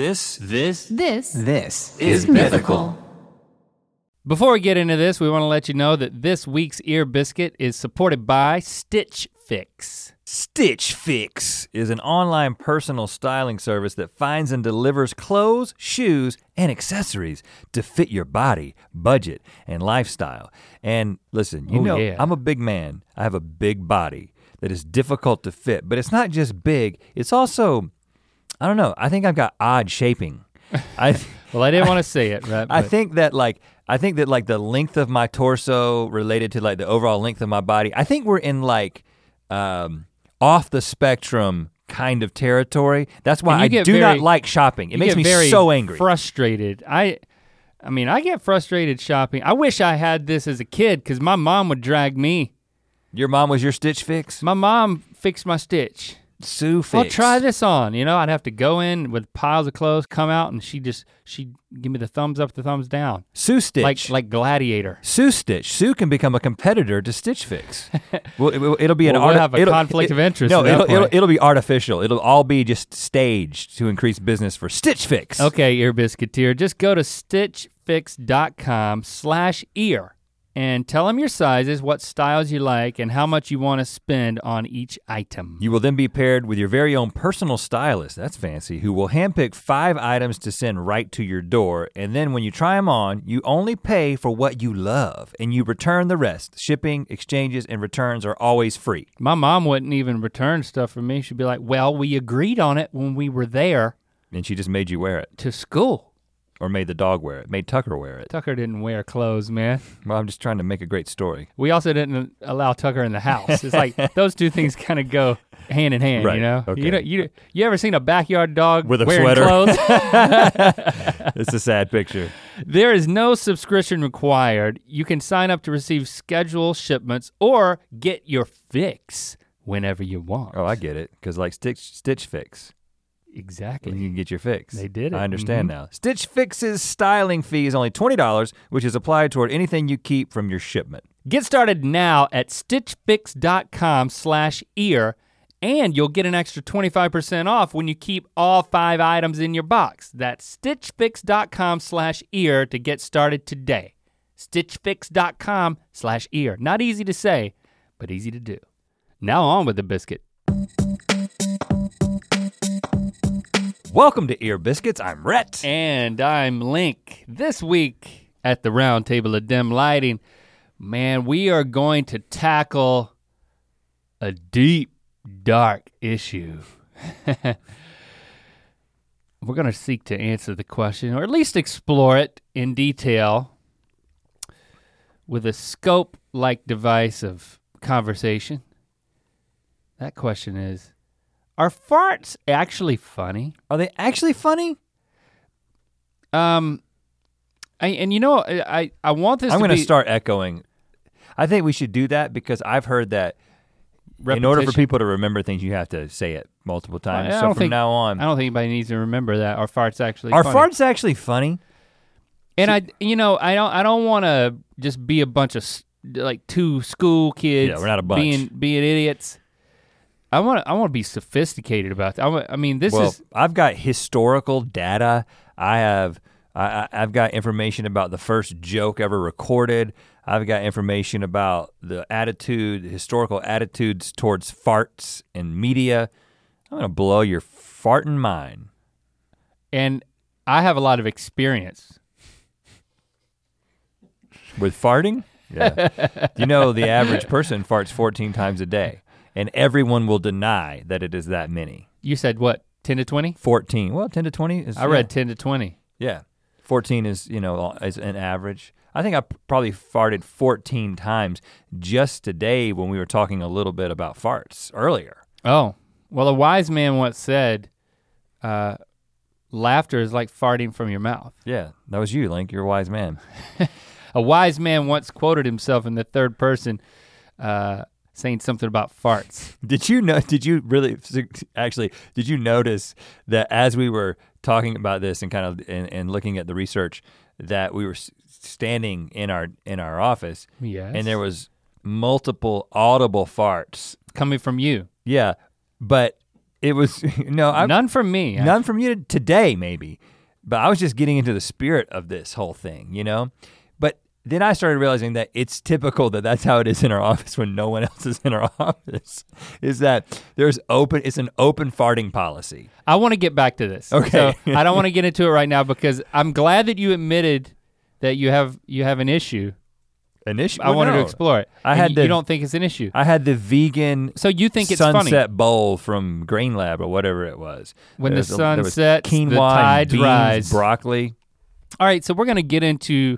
This This This This is mythical. Before we get into this, we want to let you know that this week's ear biscuit is supported by Stitch Fix. Stitch Fix is an online personal styling service that finds and delivers clothes, shoes, and accessories to fit your body, budget, and lifestyle. And listen, you Oh, know, yeah. I'm a big man. I have a big body that is difficult to fit, but it's not just big, it's also, I don't know, I think I've got odd shaping. I Well, I didn't want to say it, right? I but- think that like I think that like the length of my torso related to like the overall length of my body. I think we're in like um off the spectrum kind of territory. That's why I do not like shopping. It makes me very so angry. Frustrated. I I mean, I get frustrated shopping. I wish I had this as a kid cuz my mom would drag me. Your mom was your stitch fix? My mom fixed my stitch. Sue fix. Well, try this on. You know, I'd have to go in with piles of clothes, come out, and she just she'd give me the thumbs up, the thumbs down, Sue stitch. like like Gladiator. Sue Stitch. Sue can become a competitor to Stitch Fix. well, it, will- it'll be an Well, we'll arti- have a it'll- conflict it- of interest No, it'll, it'll, it'll be artificial. It'll all be just staged to increase business for Stitch Fix. Okay, ear biscuiteer, just go to stitchfix.com slash ear and tell them your sizes, what styles you like, and how much you want to spend on each item. You will then be paired with your very own personal stylist, that's fancy, who will handpick five items to send right to your door. And then when you try them on, you only pay for what you love and you return the rest. Shipping, exchanges, and returns are always free. My mom wouldn't even return stuff for me. She'd be like, well, we agreed on it when we were there And she just made you wear it to school. Or made the dog wear it, made Tucker wear it. Tucker didn't wear clothes, man. Well, I'm just trying to make a great story. We also didn't allow Tucker in the house. It's like those two things kind of go hand in hand, Right, you know? okay. You, know you, you ever seen a backyard dog With a wearing sweater. clothes? it's a sad picture. There is no subscription required. You can sign up to receive scheduled shipments or get your fix whenever you want. Oh, I get it. Because like Stitch, Stitch Fix, exactly. and you can get your fix. They did it, I understand mhm. now. Stitch Fix's styling fee is only $20, which is applied toward anything you keep from your shipment. Get started now at stitchfix.com slash ear and you'll get an extra 25% off when you keep all five items in your box. That's stitchfix.com slash ear to get started today. stitchfix.com slash ear. Not easy to say, but easy to do. Now on with the biscuit. Welcome to Ear Biscuits. I'm Rhett. And I'm Link. This week at the round table of dim lighting, man, we are going to tackle a deep, dark issue. We're gonna seek to answer the question, or at least explore it in detail with a scope-like device of conversation. That question is, are farts actually funny? Are they actually funny? Um, I, and you know, I I, I want this. I'm to going to be start echoing. I think we should do that because I've heard that in order for repetition. people to remember things, you have to say it multiple times. So from think- now on, I don't think anybody needs to remember that. Our farts actually are funny. farts actually funny? And I, you know, I don't, I don't want to just be a bunch of s- like two school kids. Yeah, we're not a bunch. Being being idiots. I want to, I want to be sophisticated about that. I, wa- I mean, this well, is I've got historical data. I have. I, I've got information about the first joke ever recorded. I've got information about the attitude, historical attitudes towards farts in media. I'm gonna blow your farting mind. and I have a lot of experience. With farting? Yeah. you know the average person farts 14 times a day, and everyone will deny that it is that many. You said what? Ten to twenty? 14. Well, 10 to 20 is I read ten to twenty. Yeah. 14 is, you know, is an average. I think I probably farted 14 times just today when we were talking a little bit about farts earlier. Oh, well, a wise man once said, uh, "Laughter is like farting from your mouth." Yeah, that was you, Link. You're a wise man. A wise man once quoted himself in the third person, uh, saying something about farts. Did you know did you really actually did you notice that as we were talking about this and kind of and, and looking at the research that we were standing in our in our office Yes. and there was multiple audible farts coming from you. Yeah, but it was no, I None from me. None from you today maybe, but I was just getting into the spirit of this whole thing, you know. Then I started realizing that it's typical that that's how it is in our office when no one else is in our office. Is that there's open? It's an open farting policy. I want to get back to this. Okay. So I don't want to get into it right now because I'm glad that you admitted that you have you have an issue. An issue. I wanted to explore it. I And had you, the- you don't think it's an issue. I had the vegan So you think it's sunset funny bowl from Grain Lab or whatever it was. when the There's a- sun sets, quinoa the tides beans, rise. broccoli. All right, so we're gonna get into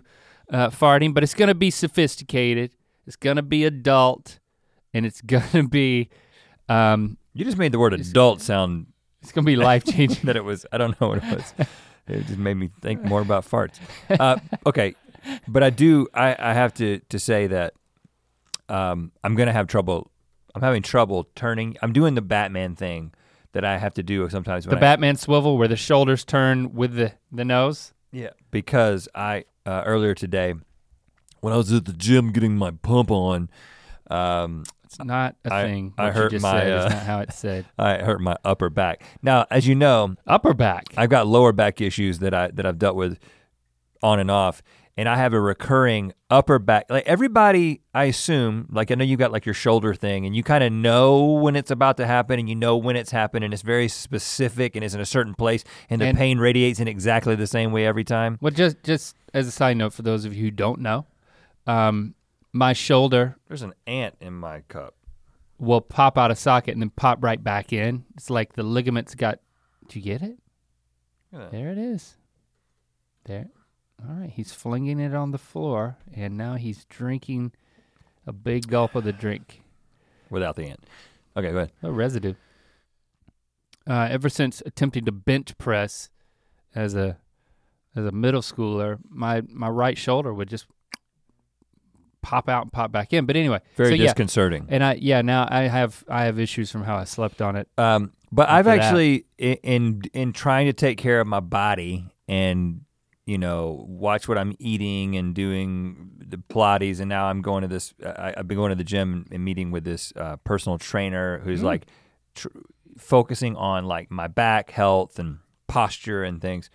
uh, farting, but it's gonna be sophisticated. It's gonna be adult, and it's gonna be um, You just made the word adult sound it's gonna be life changing. that it was. I don't know what it was. it just made me think more about farts. Uh, okay, but I do. I, I have to to say that um, I'm gonna have trouble. I'm having trouble turning. I'm doing the Batman thing that I have to do sometimes. the I, Batman swivel where the shoulders turn with the the nose. Yeah, because I uh, earlier today when I was at the gym getting my pump on, um, It's not a I- thing. I hurt you just my, said uh, not how it's said. I hurt my upper back. Now, as you know, Upper back. I've got lower back issues that I that I've dealt with on and off, and I have a recurring upper back. Like everybody, I assume, like I know you've got like your shoulder thing, and you kind of know when it's about to happen, and you know when it's happened, and it's very specific, and it's in a certain place, and the And- pain radiates in exactly the same way every time. Well, just just as a side note for those of you who don't know, um, my shoulder There's an ant in my cup. will pop out of socket and then pop right back in. It's like the ligaments got. Do you get it? That. There it is. There. All right, he's flinging it on the floor, and now he's drinking a big gulp of the drink. Without the ant. Okay, go ahead. No residue. Uh, ever since attempting to bench press as a as a middle schooler, my my right shoulder would just pop out and pop back in. But anyway, Very so yeah, disconcerting. and I yeah now I have I have issues from how I slept on it. Um, but I've that. actually in in trying to take care of my body and you know watch what I'm eating and doing the Pilates, and now I'm going to this. I, I've been going to the gym and meeting with this uh, personal trainer who's Mm. like tr- focusing on like my back health and posture and things.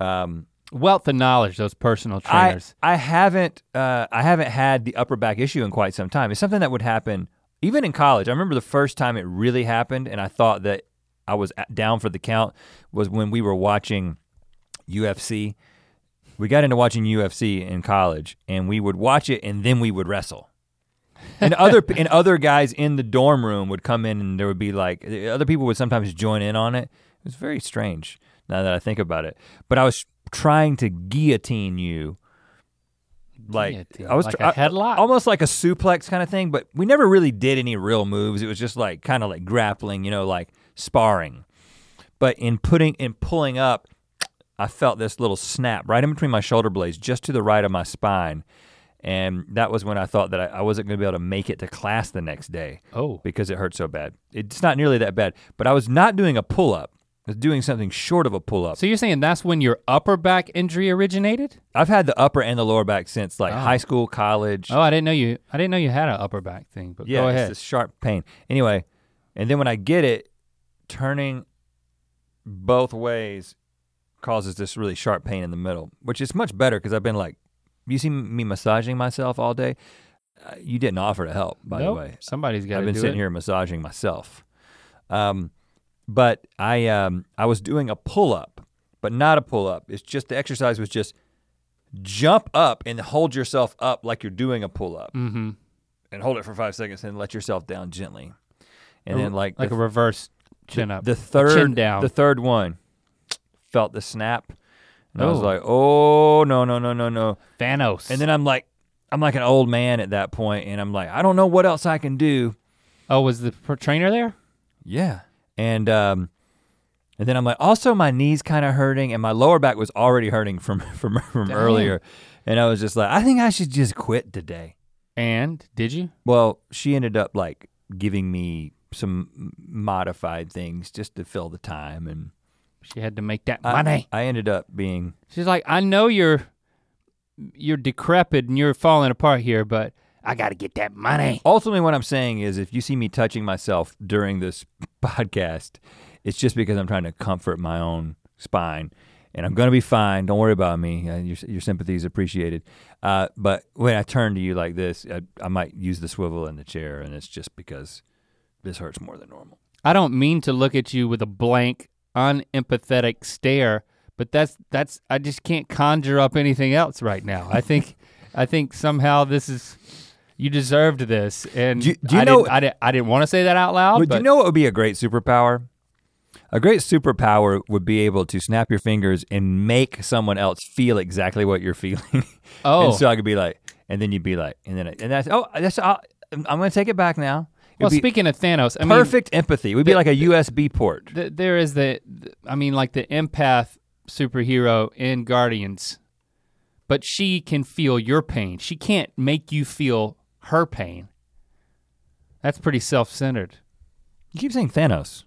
Um, Wealth of knowledge, those personal trainers. I haven't uh, I haven't had the upper back issue in quite some time. It's something that would happen even in college. I remember the first time it really happened, and I thought that I was down for the count was when we were watching UFC. We got into watching UFC in college, and we would watch it, and then we would wrestle. And other and other guys in the dorm room would come in, and there would be like other people would sometimes join in on it. It was very strange now that I think about it. But I was trying to guillotine you, like Guillotine, I was like I- headlock? almost like a suplex kind of thing. But we never really did any real moves. It was just like kind of like grappling, you know, like sparring. But in putting in pulling up, I felt this little snap right in between my shoulder blades, just to the right of my spine. And that was when I thought that I, I wasn't going to be able to make it to class the next day oh, because it hurt so bad. It's not nearly that bad, but I was not doing a pull up. I was doing something short of a pull up. so you're saying that's when your upper back injury originated? I've had the upper and the lower back since like Oh. high school, college. Oh, I didn't know you. I didn't know you had an upper back thing. But yeah, go it's ahead. this sharp pain. Anyway, and then when I get it, turning both ways causes this really sharp pain in the middle, which is much better because I've been like, you see me massaging myself all day. Uh, you didn't offer to help, by Nope, the way. somebody's got I've been sitting it. here massaging myself. Um, but I um, I was doing a pull up, but not a pull up. It's just the exercise was just jump up and hold yourself up like you're doing a pull up, Mm-hmm. and hold it for five seconds, and let yourself down gently, and A- then like like the, a reverse chin up. the third chin down. the third one felt the snap, and I was Oh. like, oh no no no no no, Thanos. and then I'm like. I'm like an old man at that point, and I'm like, I don't know what else I can do. oh, was the pr- trainer there? Yeah. And um and then I'm like, also my knees kind of hurting and my lower back was already hurting from from from Dang. earlier. And I was just like, I think I should just quit today. And did you? Well, she ended up like giving me some modified things just to fill the time and She had to make that I- money. I, ended up being She's like, I know you're you're decrepit and you're falling apart here, but I gotta get that money. Ultimately, what I'm saying is if you see me touching myself during this podcast, it's just because I'm trying to comfort my own spine. And I'm gonna be fine. Don't worry about me. Uh, your, your sympathy is appreciated. Uh, but when I turn to you like this, I, I might use the swivel in the chair, and it's just because this hurts more than normal. I don't mean to look at you with a blank, unempathetic stare, but that's that's I just can't conjure up anything else right now. I think I think somehow this is you deserved this, and Do you- do you I know- didn't, I didn't I didn't want to say that out loud. Would but you know what would be a great superpower? A great superpower would be able to snap your fingers and make someone else feel exactly what you're feeling. oh, and so I could be like, and then you'd be like, and then and that's oh that's I'll, I'm gonna take it back now. Well, speaking of Thanos, I mean, perfect empathy. We'd be like a USB port. th- there is the, th- I mean, like the empath superhero in Guardians, but she can feel your pain. She can't make you feel her pain. That's pretty self-centered. You keep saying Thanos.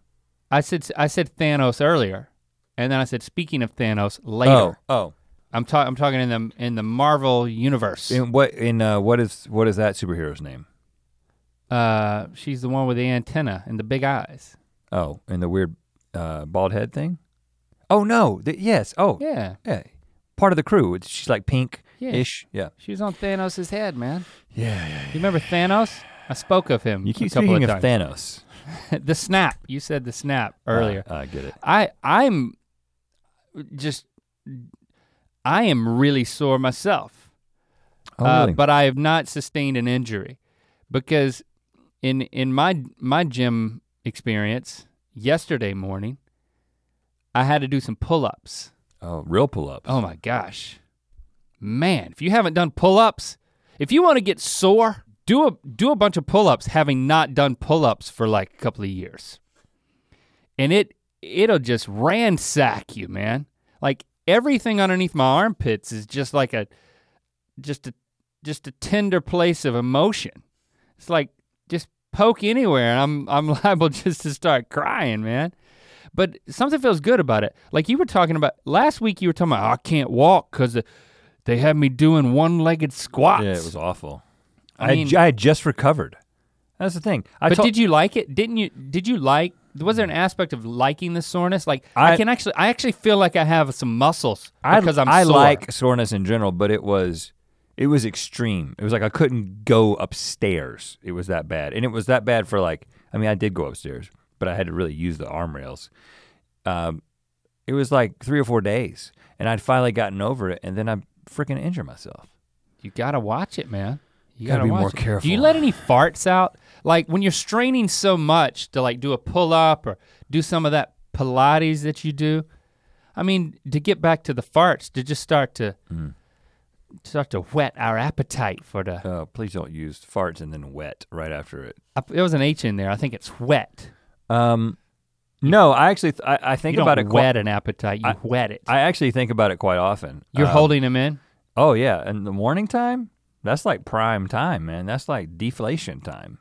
I said I said Thanos earlier, and then I said speaking of Thanos later. Oh, oh. I'm talking I'm talking in the in the Marvel universe. In what in uh, what is what is that superhero's name? Uh, she's the one with the antenna and the big eyes. Oh, and the weird uh, bald head thing. Oh no! The, yes. Oh Yeah, yeah. Part of the crew. She's like pink yeah. ish. Yeah. She was on Thanos' head, man. Yeah. yeah. You remember Thanos? I spoke of him You keep a couple speaking of of. Thanos the snap. You said the snap earlier. Uh, I get it. I I'm just I am really sore myself. Oh, uh, really? but I have not sustained an injury because in in my my gym experience yesterday morning, I had to do some pull-ups. oh, real pull-ups. Oh my gosh, man! If you haven't done pull-ups, if you want to get sore, do a do a bunch of pull-ups, having not done pull-ups for like a couple of years, and it it'll just ransack you, man. Like everything underneath my armpits is just like a just a just a tender place of emotion. It's like just poke anywhere and I'm I'm liable just to start crying, man. But something feels good about it. Like you were talking about last week you were talking about "Oh, I can't walk cuz they had me doing one-legged squats. Yeah, it was awful. I I, had mean- j- I had just recovered. That's the thing. I but did you like it? Didn't you did you like was there an aspect of liking the soreness? Like I, I- can actually I actually feel like I have some muscles I, because I'm I sore. like soreness in general, but it was it was extreme. It was like I couldn't go upstairs. It was that bad, and it was that bad for like. I mean, I did go upstairs, but I had to really use the arm rails. Um, it was like three or four days, and I'd finally gotten over it, and then I freaking injured myself. You gotta watch it, man. You Gotta gotta, be more it. careful. Do you let any farts out? Like when you're straining so much to like do a pull up or do some of that Pilates that you do. I mean, to get back to the farts, to just start to Mm. Start to whet our appetite for the. Uh, please don't use farts and then wet right after it. I- There was an H in there. I think it's wet. Um, no, I actually th- I, I think you about don't it. Quite, wet an appetite. You I- wet it. I actually think about it quite often. you're Um, holding them in. Oh yeah, and the morning time, that's like prime time, man. That's like deflation time.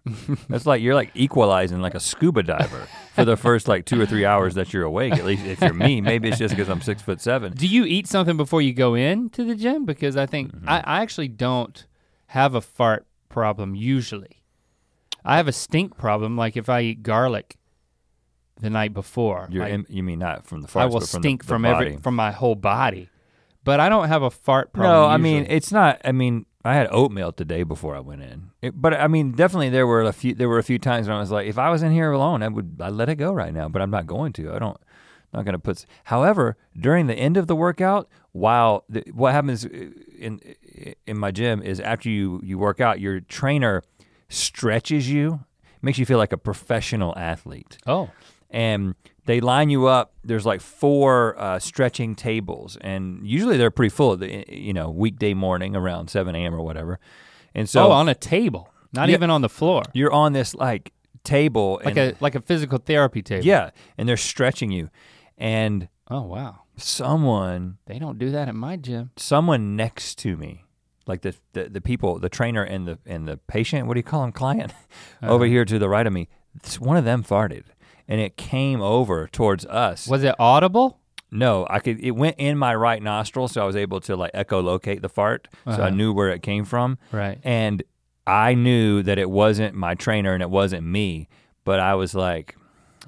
that's like you're like equalizing like a scuba diver for the first like two or three hours that you're awake. At least if you're me, maybe it's just because I'm six foot seven. Do you eat something before you go in to the gym? Because I think Mm-hmm. I, I actually don't have a fart problem usually. I have a stink problem, like if I eat garlic the night before. You're like, in, you mean not from the farts, I will from stink the, the from body. every from my whole body. But I don't have a fart problem. No, I mean it's not. I mean I had oatmeal today before I went in. It, but I mean definitely there were a few. There were a few times when I was like, if I was in here alone, I would I let it go right now. But I'm not going to. I don't. Not going to put. However, during the end of the workout, while the, what happens uh, in in my gym is after you you work out, your trainer stretches you, makes you feel like a professional athlete oh, and they line you up. There's like four uh, stretching tables, and usually they're pretty full. The you know weekday morning around 7 a.m. or whatever, and so oh, on a table, not Yeah. even on the floor, you're on this like table, like and a like a physical therapy table. yeah, and they're stretching you, and Oh wow, someone they don't do that at my gym. someone next to me, like the the, the people, the trainer and the and the patient, what do you call them, client, over Uh-huh. here to the right of me, one of them farted, and it came over towards us. Was it audible? No, I could. It went in my right nostril, so I was able to like echolocate the fart, so I Uh-huh. knew where it came from. Right. And I knew that it wasn't my trainer and it wasn't me, but I was like,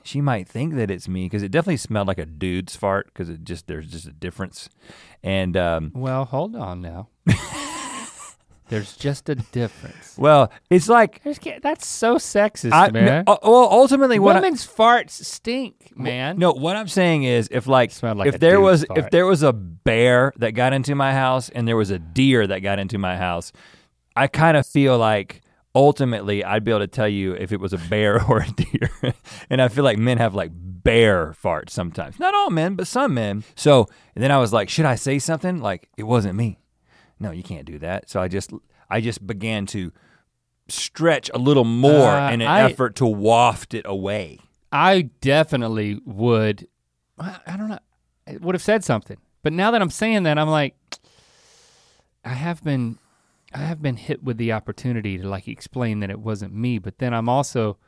she might think that it's me because it definitely smelled like a dude's fart because it just there's just a difference. And um, Well, hold on now. There's just a difference. well, it's like There's, ca- that's so sexist, I, man. no, uh, well, ultimately what I, Women's farts stink, man. No, what I'm saying is if like, Smelled like if there dude's was if fart. there was a bear that got into my house and there was a deer that got into my house, I kind of feel like ultimately I'd be able to tell you if it was a bear or a deer. and I feel like men have like bear farts sometimes. Not all men, but some men. So and then I was like, should I say something? Like it wasn't me. No, you can't do that. So I just I just began to stretch a little more Uh, in an I- effort to waft it away. I definitely would. I I don't know. I would have said something, but now that I'm saying that, I'm like, I have been, I have been hit with the opportunity to like explain that it wasn't me, but then I'm also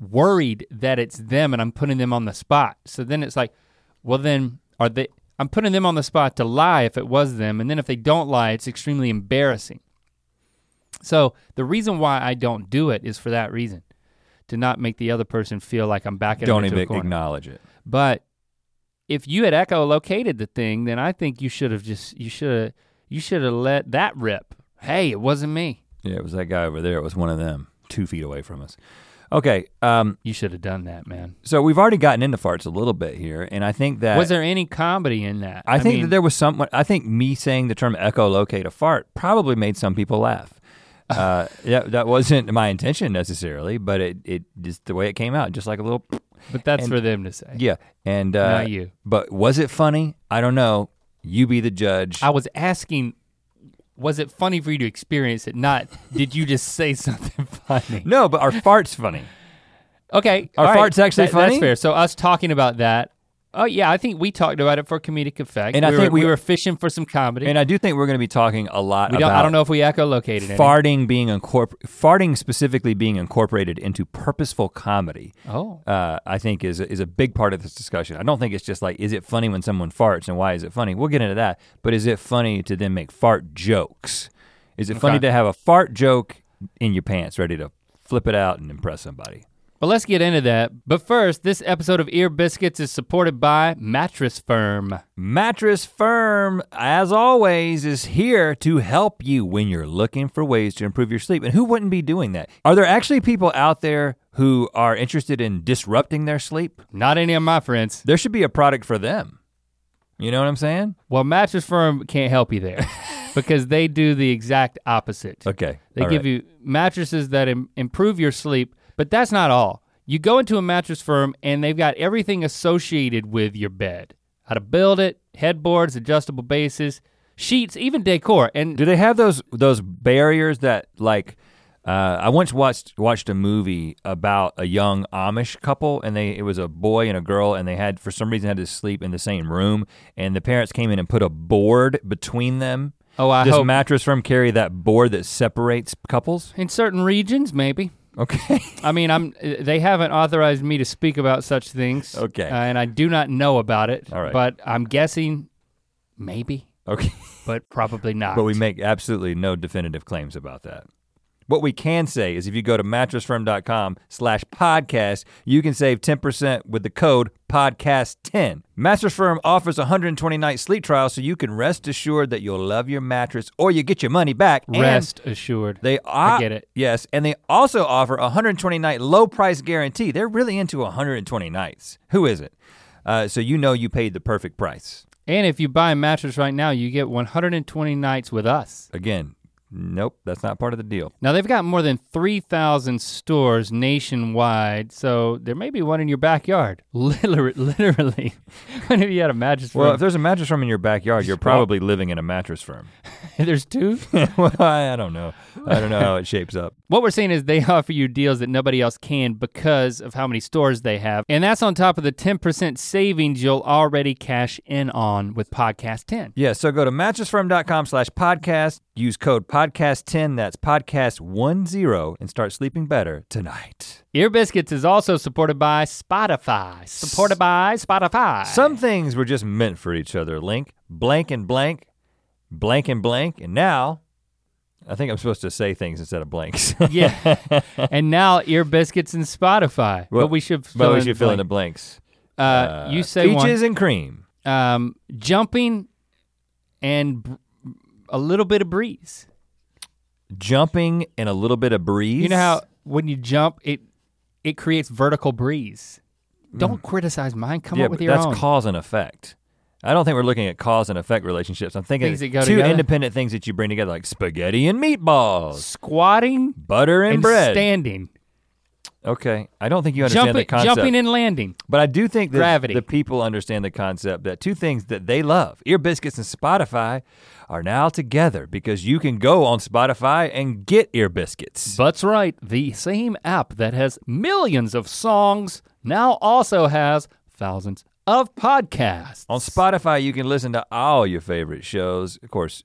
worried that it's them, and I'm putting them on the spot. So then it's like, well, then are they? I'm putting them on the spot to lie if it was them, and then if they don't lie, it's extremely embarrassing. So the reason why I don't do it is for that reason, to not make the other person feel like I'm backing Don't even acknowledge it. But if you had echolocated the thing, then I think you should have just you should have you should have let that rip. Hey, it wasn't me. Yeah, it was that guy over there. It was one of them, two feet away from us. Okay, um, You should have done that, man. so we've already gotten into farts a little bit here, and I think that was there any comedy in that? I think mean, that there was some. I think me saying the term echolocate a fart probably made some people laugh. Uh, yeah, that wasn't my intention necessarily, but it it just the way it came out, just like a little. but that's and- for them to say. Yeah, and uh, Not you. But was it funny? I don't know. You be the judge. I was asking, was it funny for you to experience it? Not did you just say something funny? no, but our farts funny. Okay, our all right, farts actually that- funny? That's fair. So us talking about that. Oh yeah, I think we talked about it for comedic effect. And I think were, we, we- were fishing for some comedy. And I do think we're going to be talking a lot we don't. I don't know if we echolocated farting being incorpor- farting specifically being incorporated into purposeful comedy Oh. uh, i think is, is a big part of this discussion i don't think it's just like is it funny when someone farts and why is it funny we'll get into that but is it funny to then make fart jokes is it funny to have a fart joke in your pants ready to flip it out and impress somebody Well, let's get into that. But first, this episode of Ear Biscuits is supported by Mattress Firm. mattress firm as always is here to help you when you're looking for ways to improve your sleep and who wouldn't be doing that are there actually people out there who are interested in disrupting their sleep Not any of my friends. there should be a product for them. You know what I'm saying? Well, Mattress Firm can't help you there because they do the exact opposite. Okay. They give right. you mattresses that Im- improve your sleep, but that's not all. You go into a mattress firm and they've got everything associated with your bed. How to build it, headboards, adjustable bases, sheets, even decor. And Do they have those those barriers that like uh, I once watched watched a movie about a young Amish couple and they it was a boy and a girl and they had for some reason had to sleep in the same room and the parents came in and put a board between them. oh, I Does hope mattress firm carry that board that separates couples? in certain regions, maybe. Okay. I mean, I'm. They haven't authorized me to speak about such things. Okay. uh, and I do not know about it. All right. But I'm guessing, maybe, okay. but probably not. But we make absolutely no definitive claims about that. What we can say is if you go to mattressfirm.com slash podcast, you can save 10% with the code podcast10. Mattress Firm offers a 120 night sleep trial so you can rest assured that you'll love your mattress or you get your money back. and rest assured. They are. I get it. Yes, and they also offer a 120 night low price guarantee. They're really into 120 nights. Who is it? Uh, so you know you paid the perfect price. And if you buy a mattress right now, you get 120 nights with us. Again, nope, that's not part of the deal. Now they've got more than 3,000 stores nationwide, so there may be one in your backyard. Literally, literally. when you had a mattress Well, if there's a mattress firm in your backyard, you're Well- probably living in a mattress firm. There's two. well, I, I don't know. I don't know how it shapes up. What we're saying is they offer you deals that nobody else can because of how many stores they have. And that's on top of the 10% savings you'll already cash in on with Podcast 10. Yeah, so go to mattressfirm.com slash podcast, use code podcast10, that's podcast10, and start sleeping better tonight. Ear Biscuits is also supported by Spotify. Supported by Spotify. Some things were just meant for each other, Link. Blank and blank, blank and blank, and now I think I'm supposed to say things instead of blanks. Yeah. and now ear biscuits and Spotify. Well, but we should fill but we in should the fill in the blanks. Uh, you say one. peaches and cream. um, jumping and a little bit of breeze. Jumping and a little bit of breeze. You know how when you jump, it it creates vertical breeze. Don't criticize mine. Come Mm. yeah, up with but your that's own. cause and effect. I don't think we're looking at cause and effect relationships. I'm thinking Things that go two together? independent things that you bring together, like spaghetti and meatballs, Squatting butter and, and bread. standing, okay, I don't think you understand jumping, the concept. jumping and landing. But I do think that Gravity. the people understand the concept that two things that they love, Ear Biscuits and Spotify, are now together because you can go on Spotify and get Ear Biscuits. That's right. The same app that has millions of songs now also has thousands of podcasts. on Spotify, you can listen to all your favorite shows, of course,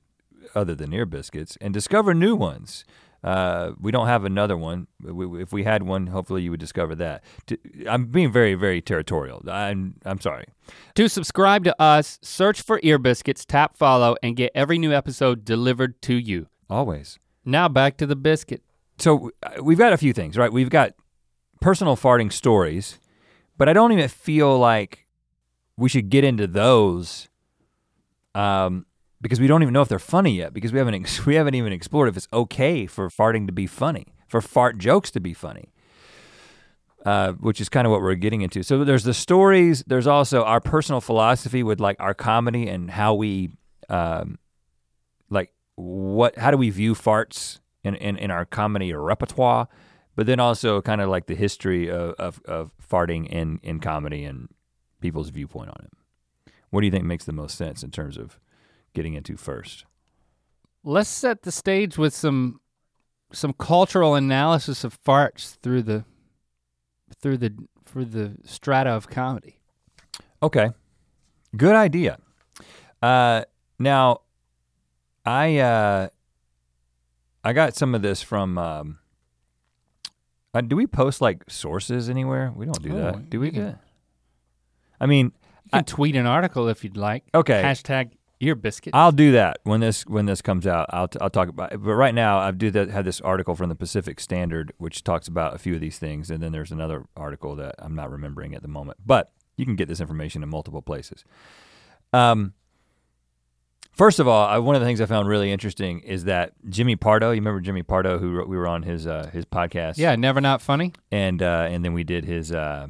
other than Ear Biscuits, and discover new ones. Uh, we don't have another one. We- If we had one, hopefully you would discover that. I'm being very, very territorial. I'm, I'm sorry. To subscribe to us, search for Ear Biscuits, tap follow, and get every new episode delivered to you. Always. Now back to the biscuit. so uh, we've got a few things, right? We've got personal farting stories, but I don't even feel like we should get into those um, because we don't even know if they're funny yet because we haven't we haven't even explored if it's okay for farting to be funny, for fart jokes to be funny. Uh, which is kind of what we're getting into. So there's the stories. There's also our personal philosophy with like our comedy and how we, um, like what, how do we view farts in, in, in our comedy repertoire, but then also kind of like the history of, of, of farting in, in comedy and people's viewpoint on it. What do you think makes the most sense in terms of getting into first? Let's set the stage with some some cultural analysis of farts through the through the through the strata of comedy. Okay, good idea. Uh, now, I uh, I got some of this from. Um, uh, do we post like sources anywhere? We don't do Oh, that. Do we can- I mean, You can I- tweet an article if you'd like. okay. Hashtag ear biscuit. I'll do that when this when this comes out. I'll t- I'll talk about it. But right now, I've do that had this article from the Pacific Standard which talks about a few of these things, and then there's another article that I'm not remembering at the moment. But you can get this information in multiple places. Um. First of all, I, one of the things I found really interesting is that Jimmy Pardo. You remember Jimmy Pardo, who wrote- we were on his uh, his podcast. yeah, never not funny. And uh, and then we did his uh,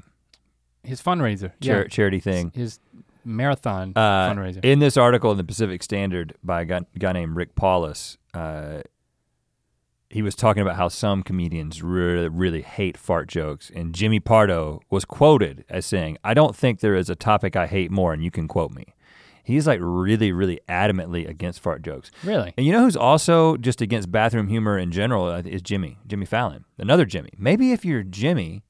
His fundraiser. char- yeah. charity thing. His marathon Uh, fundraiser. In this article in the Pacific Standard by a guy, guy named Rick Paulas, uh, he was talking about how some comedians really, really hate fart jokes. And Jimmy Pardo was quoted as saying, I don't think there is a topic I hate more, and you can quote me. He's like really, really adamantly against fart jokes. really? And you know who's also just against bathroom humor in general uh, is Jimmy, Jimmy Fallon, another Jimmy. Maybe if you're Jimmy,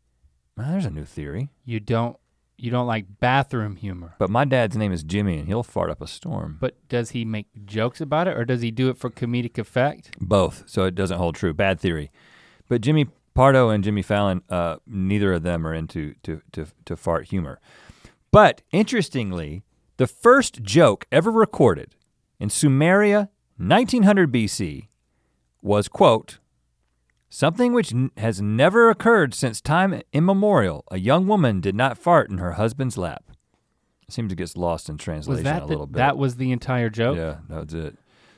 well, there's a new theory. You don't you don't like bathroom humor. But my dad's name is Jimmy, and he'll fart up a storm. But does he make jokes about it or does he do it for comedic effect? Both, so it doesn't hold true. Bad theory. But Jimmy Pardo and Jimmy Fallon, uh, neither of them are into to, to, to fart humor. But interestingly, the first joke ever recorded in Sumeria, 1900 BC, was quote, something which n- has never occurred since time immemorial. A young woman did not fart in her husband's lap. Seems it gets lost in translation that a the- little bit. that was the entire joke? Yeah, that's it.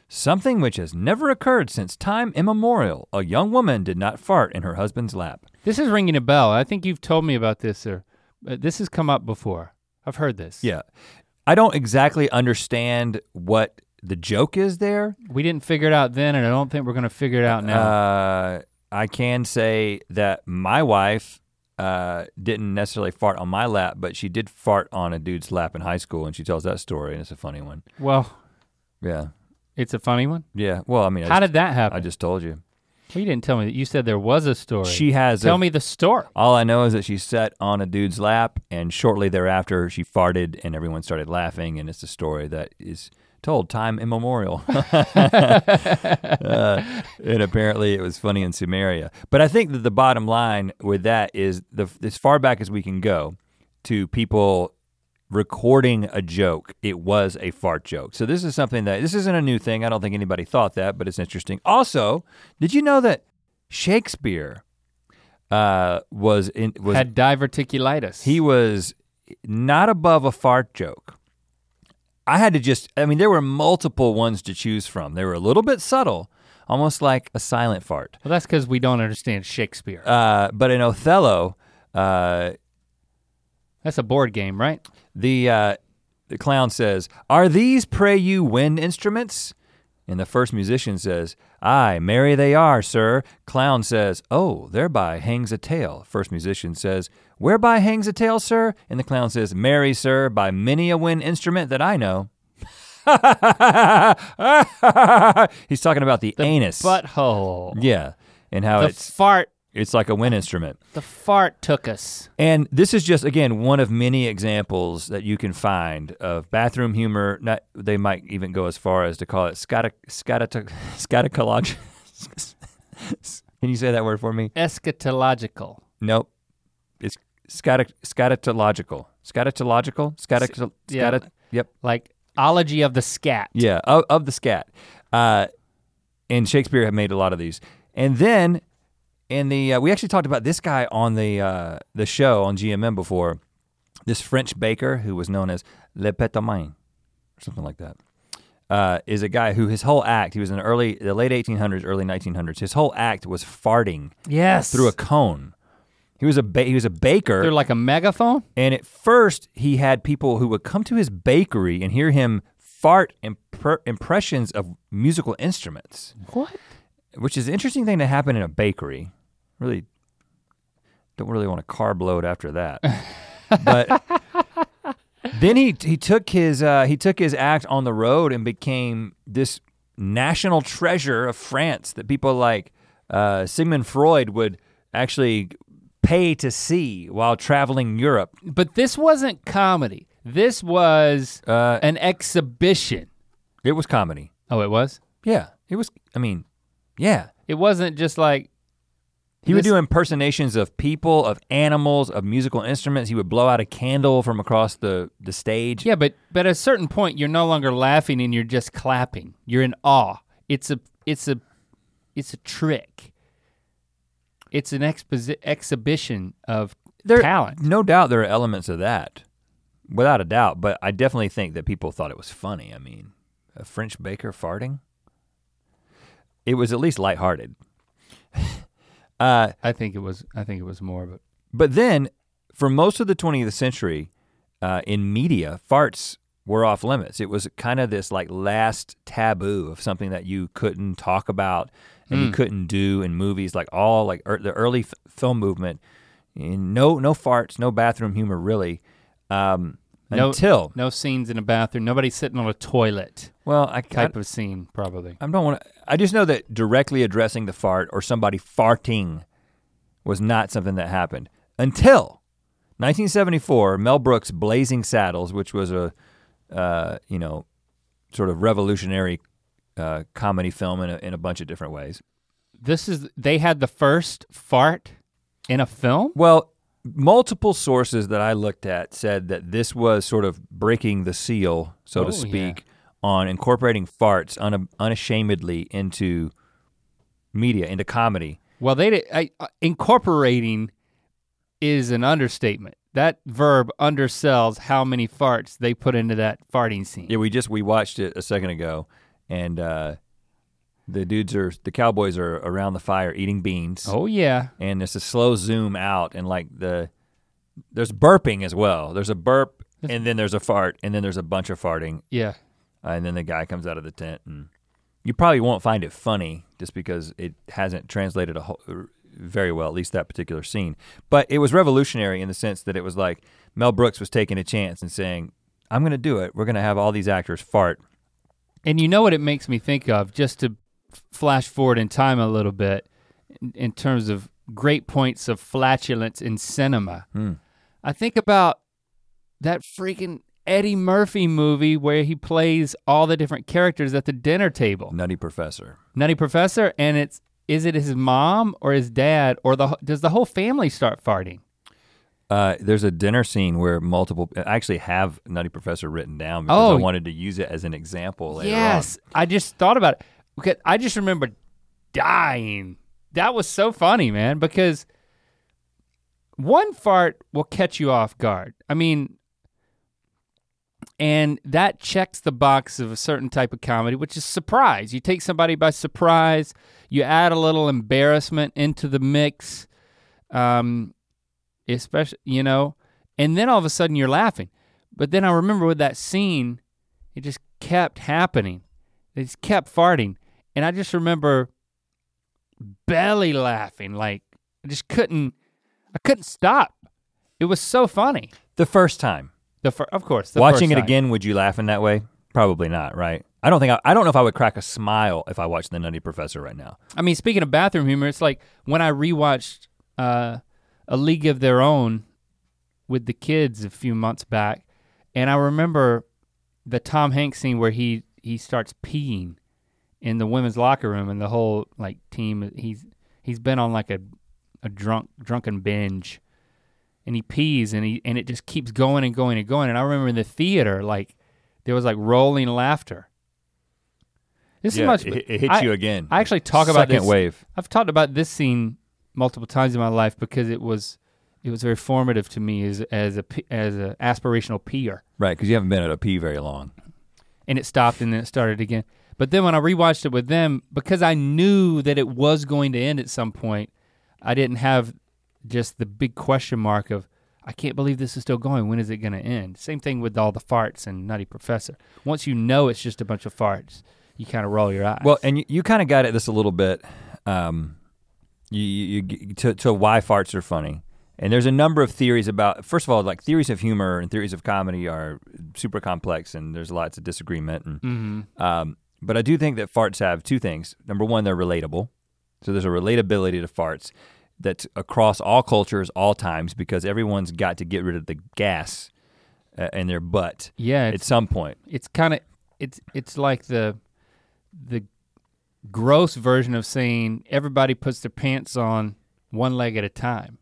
Something which has never occurred since time immemorial. A young woman did not fart in her husband's lap. This is ringing a bell. I think you've told me about this or uh, this has come up before. I've heard this. Yeah. I don't exactly understand what the joke is there. We didn't figure it out then and I don't think we're going to figure it out now. Uh, I can say that my wife uh, didn't necessarily fart on my lap, but she did fart on a dude's lap in high school, and she tells that story, and it's a funny one. well, Yeah. it's a funny one. Yeah. Well, I mean, I How just, did that happen? I just told you. well, you didn't tell me that. You said there was a story. She has Tell a, me the story. All I know is that she sat on a dude's lap, and shortly thereafter, she farted, and everyone started laughing. And it's a story that is told time immemorial. Uh, and apparently, it was funny in Sumeria. But I think that the bottom line with that is the as far back as we can go to people recording a joke, it was a fart joke. So this is something that this isn't a new thing. I don't think anybody thought that, but it's interesting. Also, did you know that Shakespeare uh, was in was Had diverticulitis. he was not above a fart joke. I had to just I mean there were multiple ones to choose from. They were a little bit subtle, almost like a silent fart. well, that's because we don't understand Shakespeare. Uh, but in Othello, uh, that's a board game, right? the uh, the clown says, "Are these, pray you, wind instruments?" And the first musician says, "Aye, merry they are, sir." Clown says, "Oh, thereby hangs a tale." First musician says, "Whereby hangs a tale, sir?" And the clown says, Merry, sir, by many a wind instrument that I know." He's talking about the, anus. Butthole. yeah, and how the it's fart. It's like a wind instrument. The fart took us. And this is just again one of many examples that you can find of bathroom humor. Not they might even go as far as to call it scatological. Can you say that word for me? Eschatological. Nope. It's scatic scatological. Scatological? Scatic yeah. Yep. Like ology of the scat. Yeah, of, of the scat. Uh, and Shakespeare had made a lot of these. And then in the uh, we actually talked about this guy on the uh, the show on GMM before. This French baker who was known as Le Pétomane, or something like that, uh, is a guy who his whole act he was in the early the late 1800s, early 1900s. His whole act was farting Yes. through a cone. He was a ba- he was a baker. They're like a megaphone? And at first, he had people who would come to his bakery and hear him fart impre- impressions of musical instruments, What? which is an interesting thing to happen in a bakery. Really, don't really want to carb load after that. but then he he took his uh, he took his act on the road and became this national treasure of France that people like uh, Sigmund Freud would actually pay to see while traveling Europe. But this wasn't comedy. This was Uh, an exhibition. It was comedy. Oh, it was? Yeah, it was. I mean, yeah. It wasn't just like He would do impersonations of people, of animals, of musical instruments. He would blow out a candle from across the the stage. Yeah, but but at a certain point you're no longer laughing and you're just clapping. You're in awe. It's a it's a it's a trick. It's an exposi- exhibition of There- talent. No doubt there are elements of that, without a doubt. But I definitely think that people thought it was funny. I mean, a French baker farting. It was at least lighthearted. Uh, I think it was I think it was more of a But then, for most of the 20th century, uh, in media, farts were off limits. It was kind of this like last taboo of something that you couldn't talk about and you Mm. couldn't do in movies. Like all like er, the early f- film movement, no no farts, no bathroom humor really. Um, No- until no scenes in a bathroom. Nobody sitting on a toilet well, I, I, type of scene probably. I don't want to. I just know that directly addressing the fart or somebody farting was not something that happened until 1974. Mel Brooks' Blazing Saddles, which was a, uh, you know, sort of revolutionary uh, comedy film in a, in a bunch of different ways. This is they had the first fart in a film? Well, multiple sources that I looked at said that this was sort of breaking the seal, so Oh, to yeah. speak, on incorporating farts una- unashamedly into media, into comedy. Well, they did, I, uh, incorporating is an understatement. That verb undersells how many farts they put into that farting scene. Yeah, we just we watched it a second ago, and uh, the dudes are the cowboys are around the fire eating beans, Oh yeah. and it's a slow zoom out, and like the there's burping as well. There's a burp, and then there's a fart, and then there's a bunch of farting, Yeah. uh, and then the guy comes out of the tent, and you probably won't find it funny just because it hasn't translated a whole, very well, at least that particular scene. But it was revolutionary in the sense that it was like Mel Brooks was taking a chance and saying, "I'm going to do it. We're going to have all these actors fart." And you know what it makes me think of, just to flash forward in time a little bit, in, in terms of great points of flatulence in cinema. Hmm. I think about that freaking Eddie Murphy movie where he plays all the different characters at the dinner table. Nutty Professor. Nutty Professor, and it's is it his mom or his dad or the does the whole family start farting? Uh, there's a dinner scene where multiple. I actually have Nutty Professor written down because Oh. I wanted to use it as an example yes, I just thought about it. Because I just remember dying. That was so funny, man, because one fart will catch you off guard. I mean, and that checks the box of a certain type of comedy, which is surprise. You take somebody by surprise, you add a little embarrassment into the mix, um, especially, you know, and then all of a sudden you're laughing. But then I remember with that scene, it just kept happening. They just kept farting. And I just remember belly laughing. Like I just couldn't I couldn't stop. It was so funny. The first time. The fir- of course. The Watching it time. again, would you laugh in that way? Probably not, right? I don't think I, I don't know if I would crack a smile if I watched The Nutty Professor right now. I mean, speaking of bathroom humor, it's like when I rewatched uh, A League of Their Own with the kids a few months back, and I remember the Tom Hanks scene where he he starts peeing in the women's locker room, and the whole like team he's he's been on like a a drunk drunken binge, and he pees and he and it just keeps going and going and going. And I remember in the theater like there was like rolling laughter. This yeah, is much. it, it hits I- you again. I actually talk about Second this. wave. I've talked about this scene multiple times in my life because it was it was very formative to me as as a as a aspirational peer. Right, because you haven't been at a P very long. And it stopped and then it started again. But then when I rewatched it with them, because I knew that it was going to end at some point, I didn't have just the big question mark of I can't believe this is still going. When is it going to end? Same thing with all the farts and Nutty Professor. Once you know it's just a bunch of farts, you kind of roll your eyes. Well, and you, you kind of got at this a little bit. Um, you, you, you to, to why farts are funny, and there's a number of theories about. First of all, like theories of humor and theories of comedy are super complex, and there's lots of disagreement. And Mhm. um, but I do think that farts have two things. Number one, they're relatable. So there's a relatability to farts that's across all cultures, all times, because everyone's got to get rid of the gas uh, in their butt yeah, at some point. it's kind of it's it's like the the gross version of saying everybody puts their pants on one leg at a time.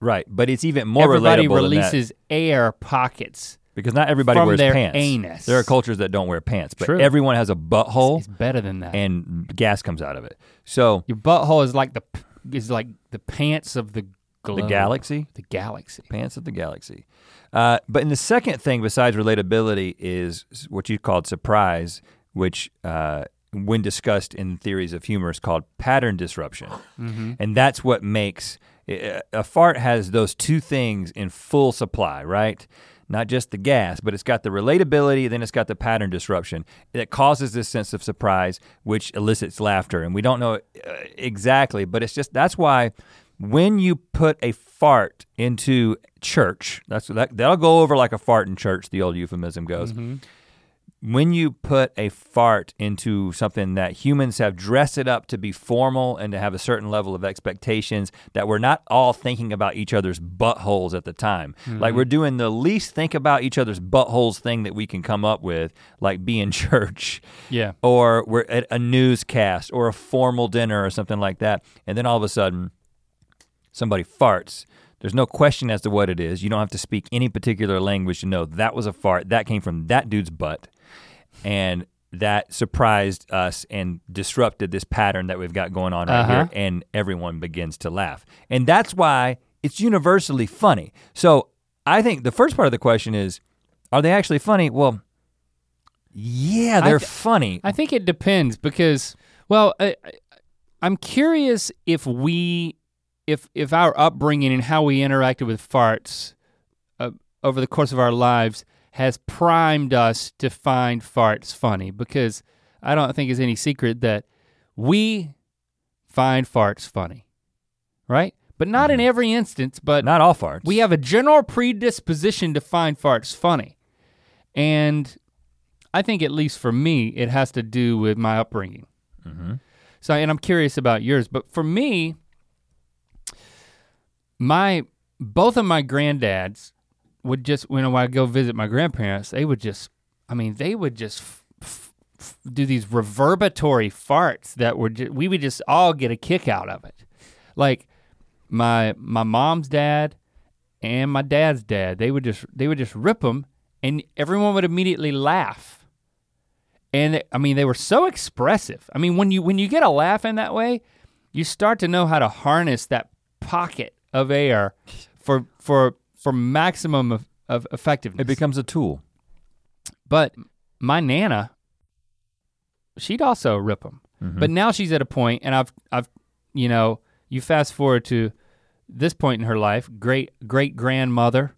Right, but it's even more everybody relatable than that. releases air pockets. Because not everybody from wears their pants. anus. There are cultures that don't wear pants, but True. everyone has a butthole It's better than that. and gas comes out of it. So Your butthole is like the p- is like the pants of the the galaxy, The galaxy. pants of the galaxy. Uh, but in the second thing, besides relatability, is s- what you called surprise, which uh, when discussed in theories of humor is called pattern disruption. And that's what makes a a fart has those two things in full supply, right? Not just the gas, but it's got the relatability, then it's got the pattern disruption that causes this sense of surprise, which elicits laughter. And we don't know uh, exactly, but it's just that's why when you put a fart into church, that's that that'll go over like a fart in church. The old euphemism goes when you put a fart into something that humans have dressed it up to be formal and to have a certain level of expectations that we're not all thinking about each other's buttholes at the time. Like mm-hmm. we're doing the least think about each other's buttholes thing that we can come up with, like being church Yeah. or we're at a newscast or a formal dinner or something like that. And then all of a sudden, somebody farts. There's no question as to what it is. You don't have to speak any particular language to know that was a fart. That came from that dude's butt. And that surprised us and disrupted this pattern that we've got going on right Uh-huh. here. And everyone begins to laugh. And that's why it's universally funny. So I think the first part of the question is are they actually funny? Well, yeah, they're th- funny. I think it depends because, well, I, I- I'm curious if we, if if our upbringing and how we interacted with farts uh, over the course of our lives has primed us to find farts funny. Because I don't think it's any secret that we find farts funny, right? But not in every instance. But Not all farts. we have a general predisposition to find farts funny. And I think, at least for me, it has to do with my upbringing. Mhm. So, and I'm curious about yours, but for me, my both of my granddads would just when I go visit my grandparents, they would just, I mean, they would just f- f- do these reverberatory farts that were just, we would just all get a kick out of it. Like my my mom's dad and my dad's dad. They would just they would just rip them, and everyone would immediately laugh. And I mean, they were so expressive. I mean, when you when you get a laugh in that way, you start to know how to harness that pocket of air for for for maximum of, of effectiveness. It becomes a tool. But my nana, she'd also rip them. Mm-hmm. But now she's at a point, and I've I've you know you fast forward to this point in her life, great great grandmother,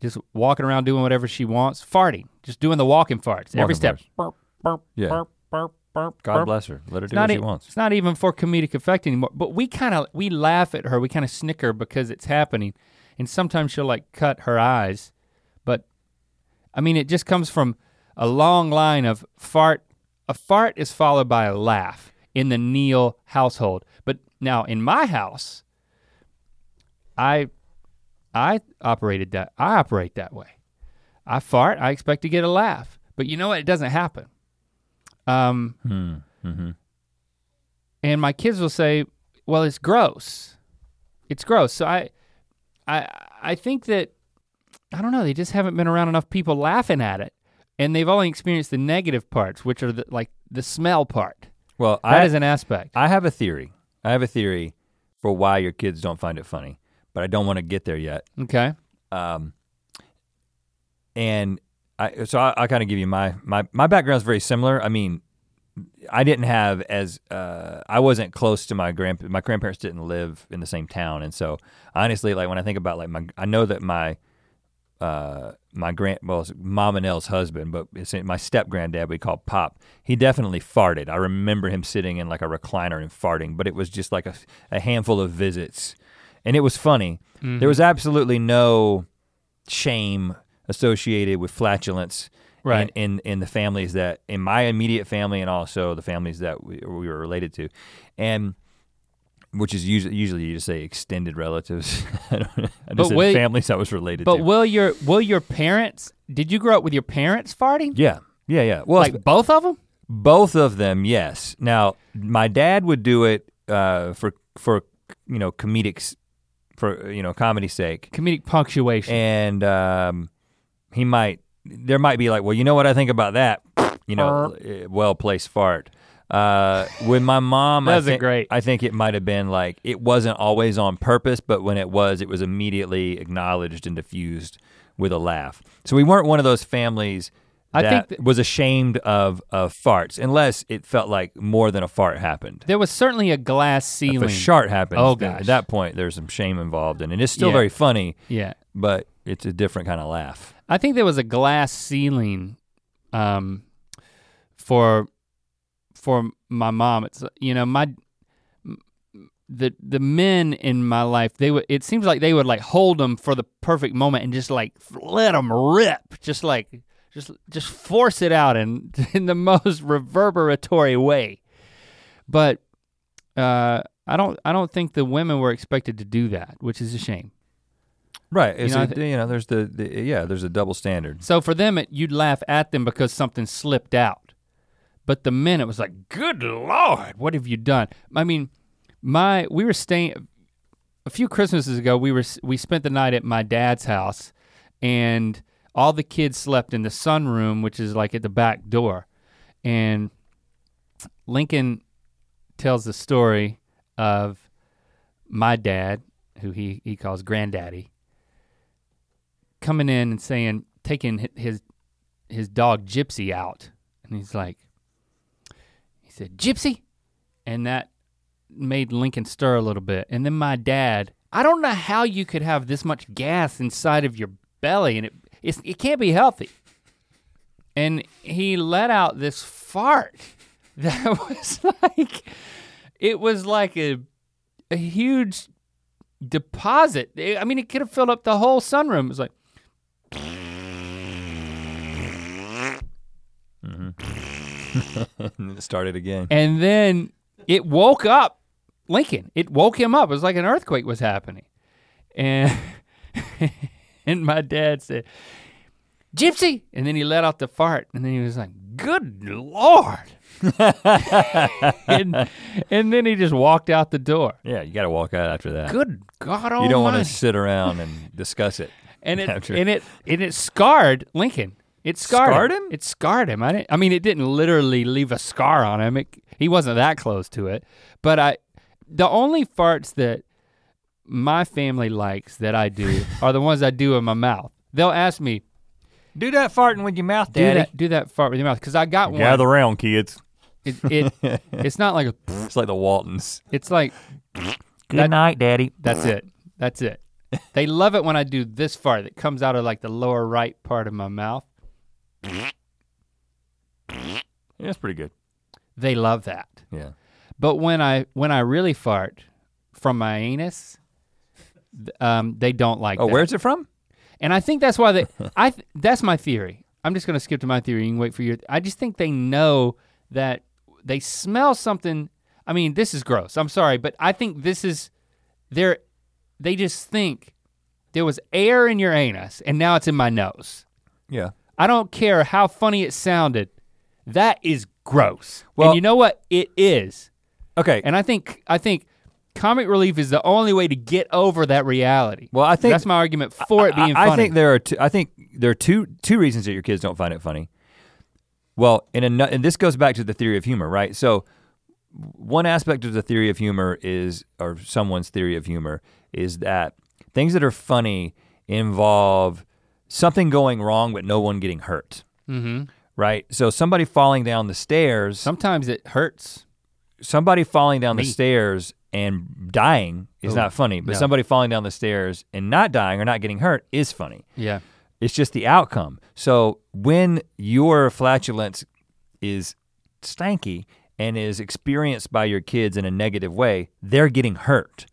just walking around doing whatever she wants, farting, just doing the walking farts every step. farts. Burp, burp, Yeah. burp, burp, burp, God burp. bless her. Let her do not what she e- wants. It's not even for comedic effect anymore. But we kind of we laugh at her. We kind of snicker because it's happening, and sometimes she'll like cut her eyes. But I mean, it just comes from a long line of fart. A fart is followed by a laugh in the Neal household. But now in my house, I I operated that. I operate that way. I fart. I expect to get a laugh. But you know what? It doesn't happen. Um, Hmm. Mm-hmm. and my kids will say, "Well, it's gross. It's gross." So I, I, I think that I don't know. They just haven't been around enough people laughing at it, and they've only experienced the negative parts, which are the, like the smell part. Well, That I, is an aspect. I have a theory. I have a theory for why your kids don't find it funny, but I don't want to get there yet. Okay. Um, and I, so I, I'll kind of give you my my my background is very similar. I mean, I didn't have as uh, I wasn't close to my grand my grandparents didn't live in the same town, and so honestly, like when I think about like my I know that my uh, my grand well mom and L's husband, but it's my step granddad we call Pop. He definitely farted. I remember him sitting in like a recliner and farting, but it was just like a, a handful of visits, and it was funny. There was absolutely no shame associated with flatulence Right. in, in in the families that in my immediate family and also the families that we, we were related to and which is usually usually you just say extended relatives I, don't, I But said wait- families I was related But to will your will your parents? Did you grow up with your parents farting? yeah yeah yeah well Like both of them? both of them yes now my dad would do it uh, for for you know comedic for you know comedy sake Comedic punctuation. and um, he might there might be like well you know what i think about that you know well placed fart uh, with my mom I think, great- I think it might have been like it wasn't always on purpose but when it was it was immediately acknowledged and diffused with a laugh so we weren't one of those families I that think that- was ashamed of of farts unless it felt like more than a fart happened there was certainly a glass if ceiling. a shart happens Oh, then gosh. at that point there's some shame involved in and it is still Yeah. very funny yeah. but it's a different kind of laugh I think there was a glass ceiling um, for for my mom. It's you know my the the men in my life they would it seems like they would like hold them for the perfect moment and just like let them rip. Just like just just force it out in in the most reverberatory way. But uh I don't I don't think the women were expected to do that which is a shame Right. It's know, I a, thi- you know, there's the, the yeah, there's a double standard. So for them, it, you'd laugh at them because something slipped out. But the men, it was like, good lord, what have you done? I mean, my we were staying a few Christmases ago. We were we spent the night at my dad's house, and all the kids slept in the sunroom, which is like at the back door. And Lincoln tells the story of my dad, who he he calls granddaddy, coming in and saying, taking his his dog Gypsy out, and he's like, he said, "Gypsy," and that made Lincoln stir a little bit. And then my dad, I don't know how you could have this much gas inside of your belly, and it it can't be healthy. And he let out this fart that was like, it was like a a huge deposit. I mean, it could have filled up the whole sunroom. It was like. Mm-hmm. and it started again. And then it woke up Lincoln. It woke him up. It was like an earthquake was happening. And and my dad said, Gypsy. And then he let out the fart. And then he was like, good lord. and, and then he just walked out the door. Yeah, you got to walk out after that. Good God You don't want to sit around and discuss it. and it after- and it and it scarred Lincoln. It scarred, Scarred him? It scarred him. I didn't. I mean, it didn't literally leave a scar on him. It, he wasn't that close to it. But I, the only farts that my family likes that I do are the ones I do in my mouth. They'll ask me, Do that farting with your mouth, "Do Daddy. that, do that fart with your mouth," because I got one. Gather around, kids. It, it it's not like a. It's like the Waltons. It's like Good That- night, Daddy. that's it. That's it. They love it when I do this fart that comes out of like the lower right part of my mouth. Yeah, that's pretty good. They love that. Yeah. But when I when I really fart from my anus, um, they don't like Oh, that. where's it from? And I think that's why they. I th- that's my theory. I'm just gonna skip to my theory. You can wait for your. I just think they know that they smell something. I mean, this is gross. I'm sorry, but I think this is. They're. They just think there was air in your anus, and now it's in my nose. Yeah. I don't care how funny it sounded. That is gross. Well- and you know what? It is. Okay. And I think I think comic relief is the only way to get over that reality. well, I think that's my argument for it being I, funny. I think there are two, I think there are two two reasons that your kids don't find it funny. Well, in a, and this goes back to the theory of humor, right? So one aspect of the theory of humor is or someone's theory of humor is that things that are funny involve something going wrong but no one getting hurt. mm-hmm. Right? So somebody falling down the stairs, Sometimes it hurts. somebody falling down Me. the stairs and dying is Oh, not funny, but no. somebody falling down the stairs and not dying or not getting hurt is funny. Yeah. It's just the outcome. So when your flatulence is stanky and is experienced by your kids in a negative way, they're getting hurt.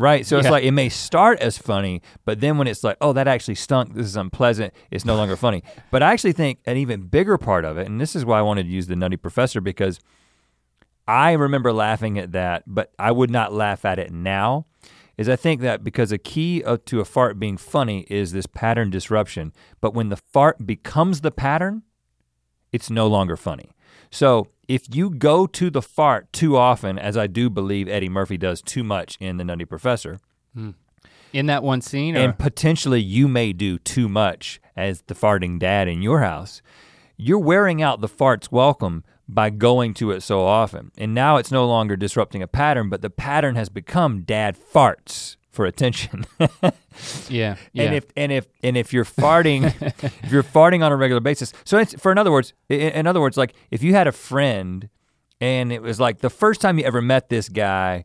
Right? So it's like it may start as funny, but then when it's like, oh, that actually stunk, this is unpleasant, it's no longer funny. But I actually think an even bigger part of it, and this is why I wanted to use the Nutty Professor because I remember laughing at that, but I would not laugh at it now. Is I think that because a key to a fart being funny is this pattern disruption, but when the fart becomes the pattern, it's no longer funny. So if you go to the fart too often, as I do believe Eddie Murphy does too much in The Nutty Professor, hmm. In that one scene, or, and potentially you may do too much as the farting dad in your house, you're wearing out the fart's welcome by going to it so often. And now it's no longer disrupting a pattern, but the pattern has become dad farts for attention. yeah, yeah. And if and if and if you're farting, if you're farting on a regular basis, so it's for in other words, in other words, like if you had a friend, and it was like the first time you ever met this guy,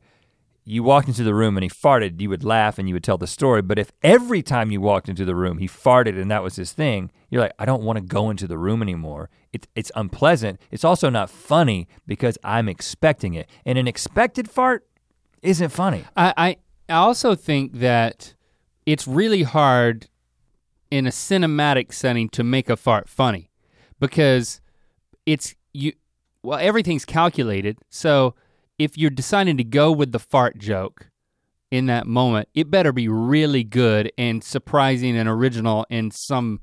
you walked into the room and he farted, you would laugh and you would tell the story. But if every time you walked into the room he farted and that was his thing, you're like, I don't want to go into the room anymore. It's it's unpleasant. It's also not funny because I'm expecting it, and an expected fart isn't funny. I, I I also think that it's really hard in a cinematic setting to make a fart funny because it's you well everything's calculated. So if you're deciding to go with the fart joke in that moment, it better be really good and surprising and original in some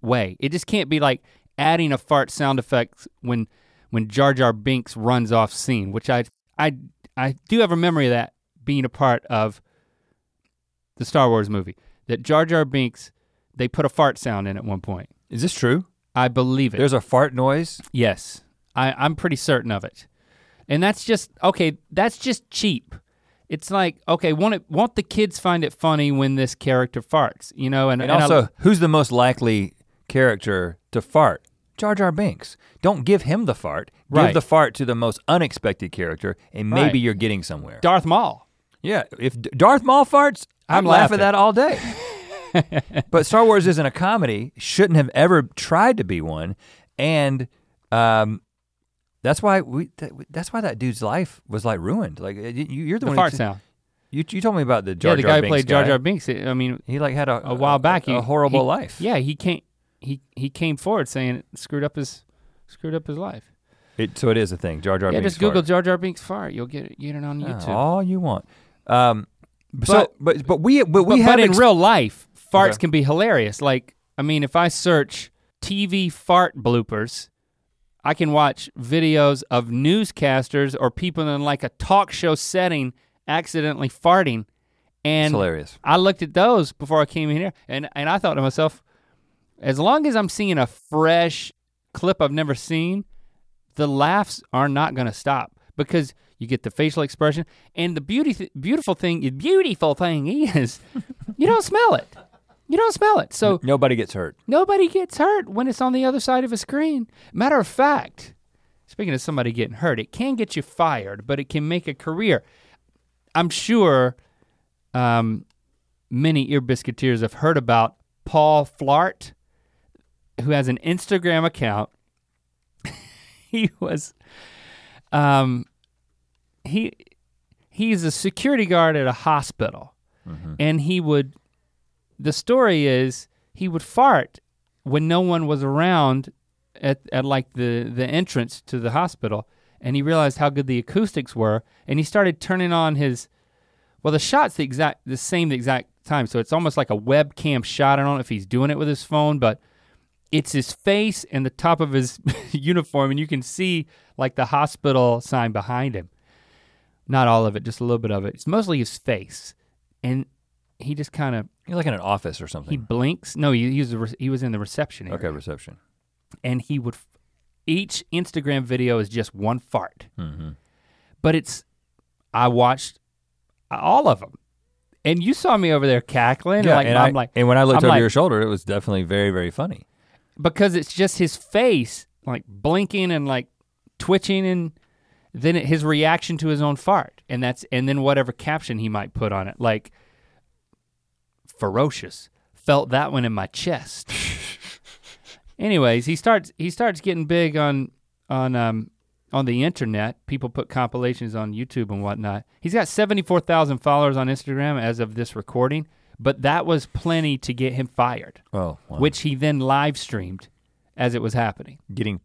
way. It just can't be like adding a fart sound effect when when Jar Jar Binks runs off scene, which I I I do have a memory of that being a part of the Star Wars movie. That Jar Jar Binks they put a fart sound in at one point. Is this true? I believe it. There's a fart noise. Yes, I, I'm pretty certain of it. And that's just okay. That's just cheap. It's like okay, won't it? Won't the kids find it funny when this character farts? You know, and, And and I- also, who's the most likely character to fart? Jar Jar Binks. Don't give him the fart. Right. Give the fart to the most unexpected character, and maybe Right. you're getting somewhere. Darth Maul. yeah, if D- Darth Maul farts, I'm laugh at laughing. that all day. but Star Wars isn't a comedy. Shouldn't have ever tried to be one, and um, that's why we. That, that's why that dude's life was like ruined. Like you, you're the, The one. fart sound. You, you told me about the Jar yeah, the Jar guy who played Jar guy. Jar Binks. I mean, He like had a a while back, a, a horrible he- life. yeah, he came. He he came forward saying it screwed up his screwed up his life. It, so it is a thing. Jar Jar yeah, Binks just Google fart. Jar Jar Binks fart. You'll get it, get it on YouTube. all you want. Um, so, but but we but we but, have but in ex- real life, farts Okay. can be hilarious. Like, I mean, if I search TV fart bloopers, I can watch videos of newscasters or people in like a talk show setting accidentally farting. It's And hilarious. I looked at those before I came in here and, and I thought to myself, as long as I'm seeing a fresh clip I've never seen, the laughs are not gonna stop because you get the facial expression and the beauty th- beautiful thing beautiful thing is you don't smell it. You don't smell it. So Nobody gets hurt. Nobody gets hurt when it's on the other side of a screen. Matter of fact, speaking of somebody getting hurt, it can get you fired, but it can make a career. I'm sure um, many ear biscuiteers have heard about Paul Flart, who has an Instagram account. he was, um, he he's a security guard at a hospital, mm-hmm. and he would the story is he would fart when no one was around at, at like the, the entrance to the hospital. And he realized how good the acoustics were. And he started turning on his well the shot's the exact the same the exact time. So it's almost like a webcam shot. I don't know if he's doing it with his phone but it's his face and the top of his uniform. And you can see like the hospital sign behind him not all of it just a little bit of it it's mostly his face and he just kind of You're like in an office or something. he blinks. No, he, he was re- he was in the reception area. okay, reception. And he would f- each Instagram video is just one fart. Mm-hmm. But it's I watched all of them. And you saw me over there cackling Yeah, like and, I'm I- like and when I looked I'm over like- your shoulder, it was definitely very, very funny. because it's just his face like blinking and like twitching and then it, his reaction to his own fart. And that's and then whatever caption he might put on it like ferocious. Felt that one in my chest. Anyways he starts he starts getting big on on um on the internet. People put compilations on youtube and whatnot. He's got 74000 followers on instagram as of this recording but that was plenty to get him fired Oh, wow. which he then live streamed as it was happening. getting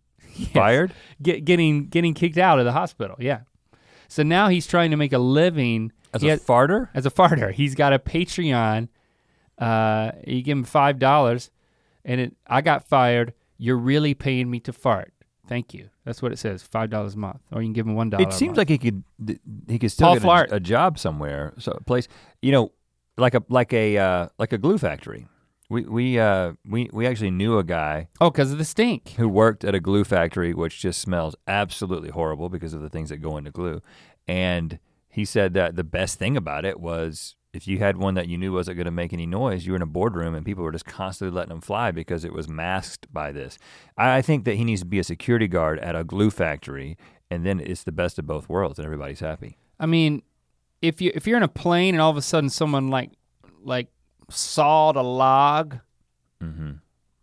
fired? Get, getting getting kicked out of the hospital. Yeah. So now he's trying to make a living As a has- farter? as a farter. He's got a Patreon. Uh, you give him five dollars, and it, I got fired. You're really paying me to fart. Thank you. That's what it says. Five dollars a month, or you can give him one dollar. It seems like he could he could still Paul get Flart. a, a job somewhere, so a place, you know, like a like a uh, like a glue factory. We we uh we we actually knew a guy oh, because of the stink. who worked at a glue factory, which just smells absolutely horrible because of the things that go into glue. And he said that the best thing about it was if you had one that you knew wasn't going to make any noise, you were in a boardroom and people were just constantly letting them fly because it was masked by this. I I think that he needs to be a security guard at a glue factory, and then it's the best of both worlds, and everybody's happy. I mean, if you if you're in a plane and all of a sudden someone like like sawed a log, Mm-hmm.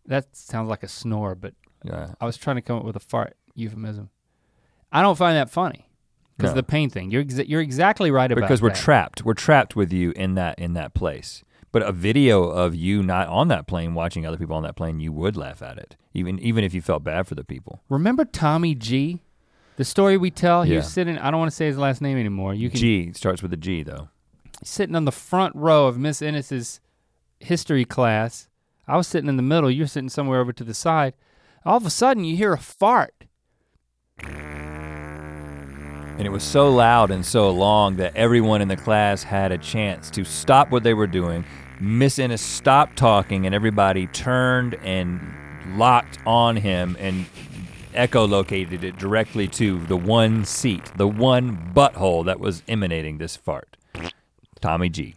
that sounds like a snore, but Yeah. I was trying to come up with a fart euphemism. I don't find that funny because No. the pain thing. You're exa- you're exactly right about because we're that. trapped. We're trapped with you in that in that place. But a video of you not on that plane watching other people on that plane, you would laugh at it, even even if you felt bad for the people. Remember Tommy G? The story we tell. He was Yeah. sitting. I don't want to say his last name anymore. You can G starts with a G though. sitting on the front row of Miss Ennis's history class. I was sitting in the middle. You're sitting somewhere over to the side. All of a sudden, you hear a fart. And it was so loud and so long that everyone in the class had a chance to stop what they were doing. Miss Ennis stopped talking and everybody turned and locked on him and echolocated it directly to the one seat, the one butthole that was emanating this fart. Tommy G.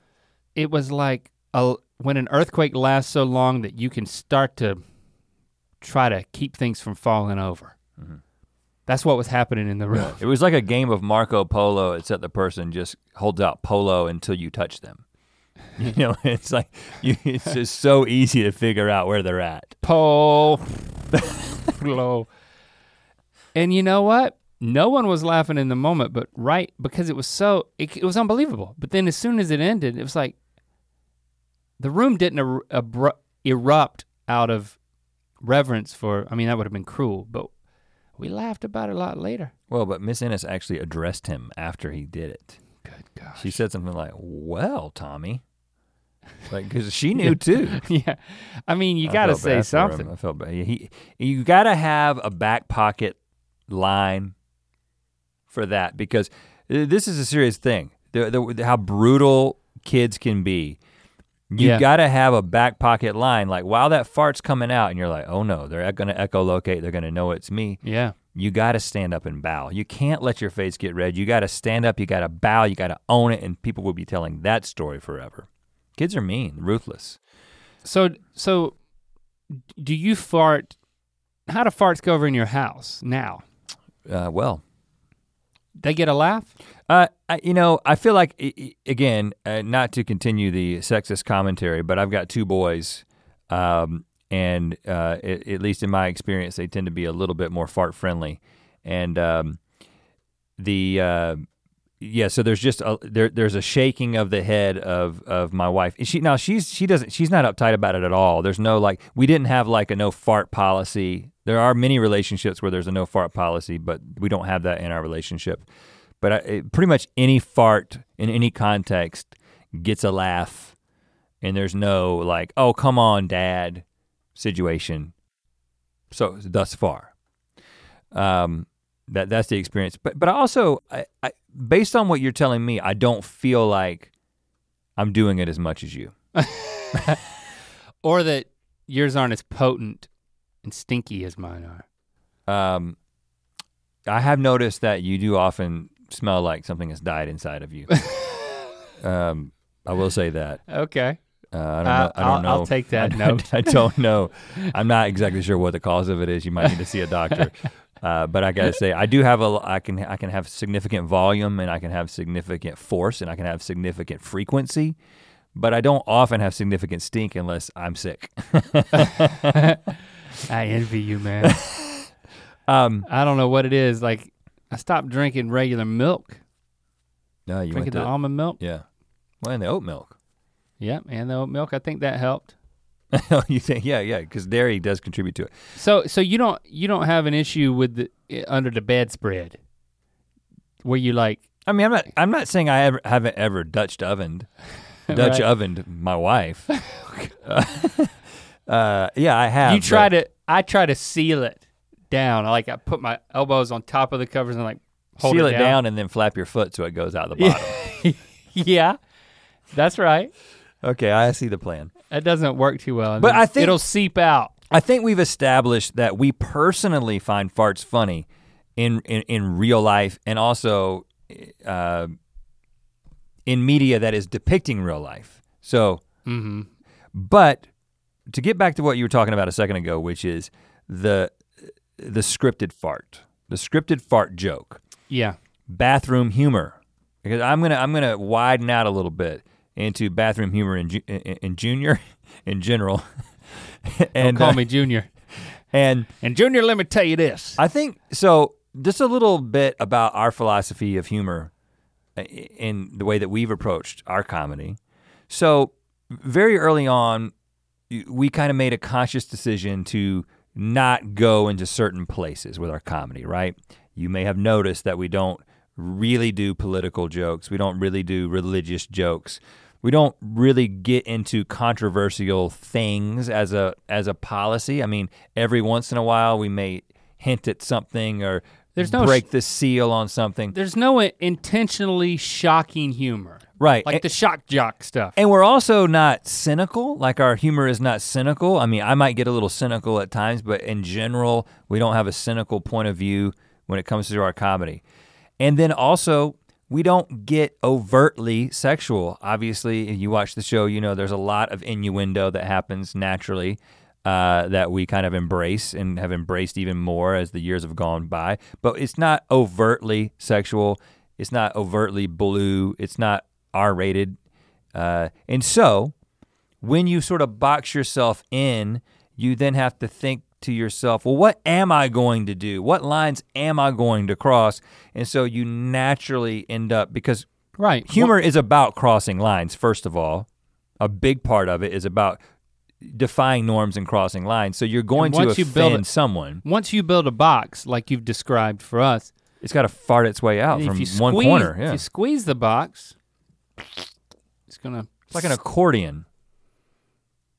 It was like a, when an earthquake lasts so long that you can start to try to keep things from falling over. Mm-hmm. That's what was happening in the room. It was like a game of Marco Polo, except the person just holds out polo until you touch them. You know, it's like you, it's just so easy to figure out where they're at. Polo. And you know what? No one was laughing in the moment, but right because it was so it, it was unbelievable. But then as soon as it ended, it was like the room didn't er, abru- erupt out of reverence for. I mean, that would have been cruel, but we laughed about it a lot later. Well, but Miss Ennis actually addressed him after he did it. Good gosh. She said something like, "Well, Tommy," like because she knew too. yeah, I mean, you got to say bad for him. something. I felt bad. He, you got to have a back pocket line for that because uh, this is a serious thing. The, the, how brutal kids can be. You Yeah. got to have a back pocket line. Like while that fart's coming out, and you're like, oh no, they're to echolocate. They're to know it's me. Yeah. You got to stand up and bow. You can't let your face get red. You got to stand up. You got to bow. You got to own it, and people will be telling that story forever. Kids are mean, ruthless. So so do you fart how do farts go over in your house now? Uh, well, They get a laugh? Uh, I, you know, I feel like again, uh, not to continue the sexist commentary, but I've got two boys, um, and uh, at, at least in my experience, they tend to be a little bit more fart friendly, and um, the uh, yeah. So there's just a, there there's a shaking of the head of of my wife. She now she's she doesn't she's not uptight about it at all. There's no like we didn't have like a no fart policy. There are many relationships where there's a no fart policy, but we don't have that in our relationship but I, it- pretty much any fart in any context gets a laugh and there's no like oh come on dad situation. So thus far. Um that that's the experience. But but i also I, I based on what you're telling me i don't feel like i'm doing it as much as you. Or that yours aren't as potent and stinky as mine are. um i have noticed that you do often smell like something has died inside of you um i will say that Okay. Uh, I don't Uh, know. I don't I'll- know. I'll take that I, note. I, don't know. I'm not exactly sure what the cause of it is. You might need to see a doctor. Uh, but I gotta say, I do have a. I can. I can have significant volume, and I can have significant force, and I can have significant frequency. But I don't often have significant stink unless I'm sick. I envy you, man. um, I don't know what it is. Like I stopped drinking regular milk. no, you drinking went the to, almond milk. yeah. Well, and the oat milk. Yep, and the oat milk. I think that helped. you think? Yeah, yeah. Because dairy does contribute to it. So so you don't you don't have an issue with the under the bedspread where you like I mean, I'm not. I'm not saying I ever haven't ever Dutch ovened, Dutch Right. ovened my wife. uh, yeah, I have. you try but to I try to seal it down. I like I put my elbows on top of the covers and like hold seal it, it down. and then flap your foot so it goes out the bottom. yeah, that's right. okay, I see the plan. That doesn't work too well. But I think- it'll seep out. I think we've established that we personally find farts funny in in, in real life and also uh, in media that is depicting real life. So, Mm-hmm. but to get back to what you were talking about a second ago, which is the the scripted fart, the scripted fart joke, Yeah. bathroom humor, because I'm gonna I'm gonna widen out a little bit into bathroom humor in ju- in, in junior in general. and Call uh, me Junior. and And Junior, let me tell you this. I think so. Just a little bit about our philosophy of humor in the way that we've approached our comedy. So, very early on, we kind of made a conscious decision to not go into certain places with our comedy, right? You may have noticed that we don't really do political jokes, we don't really do religious jokes. We don't really get into controversial things as a as a policy. I mean, every once in a while we may hint at something or There's no break the seal on something. There's no intentionally shocking humor. Right. Like and, the shock jock stuff. and we're also not cynical. Like our humor is not cynical. I mean, I might get a little cynical at times, but in general, we don't have a cynical point of view when it comes to our comedy. And then also, we don't get overtly sexual. Obviously, if you watch the show, you know there's a lot of innuendo that happens naturally uh, that we kind of embrace and have embraced even more as the years have gone by. But it's not overtly sexual. It's not overtly blue. It's not R rated. Uh, and so, when you sort of box yourself in, you then have to think to yourself, well, what am I going to do? What lines am I going to cross? And so you naturally end up, because right. humor is about crossing lines, first of all. A big part of it is about defying norms and crossing lines. So you're going to once you offend build it- someone. Once you build a box like you've described for us, It's got to fart its way out from one corner. if Yeah. you squeeze the box, it's gonna It's like an accordion.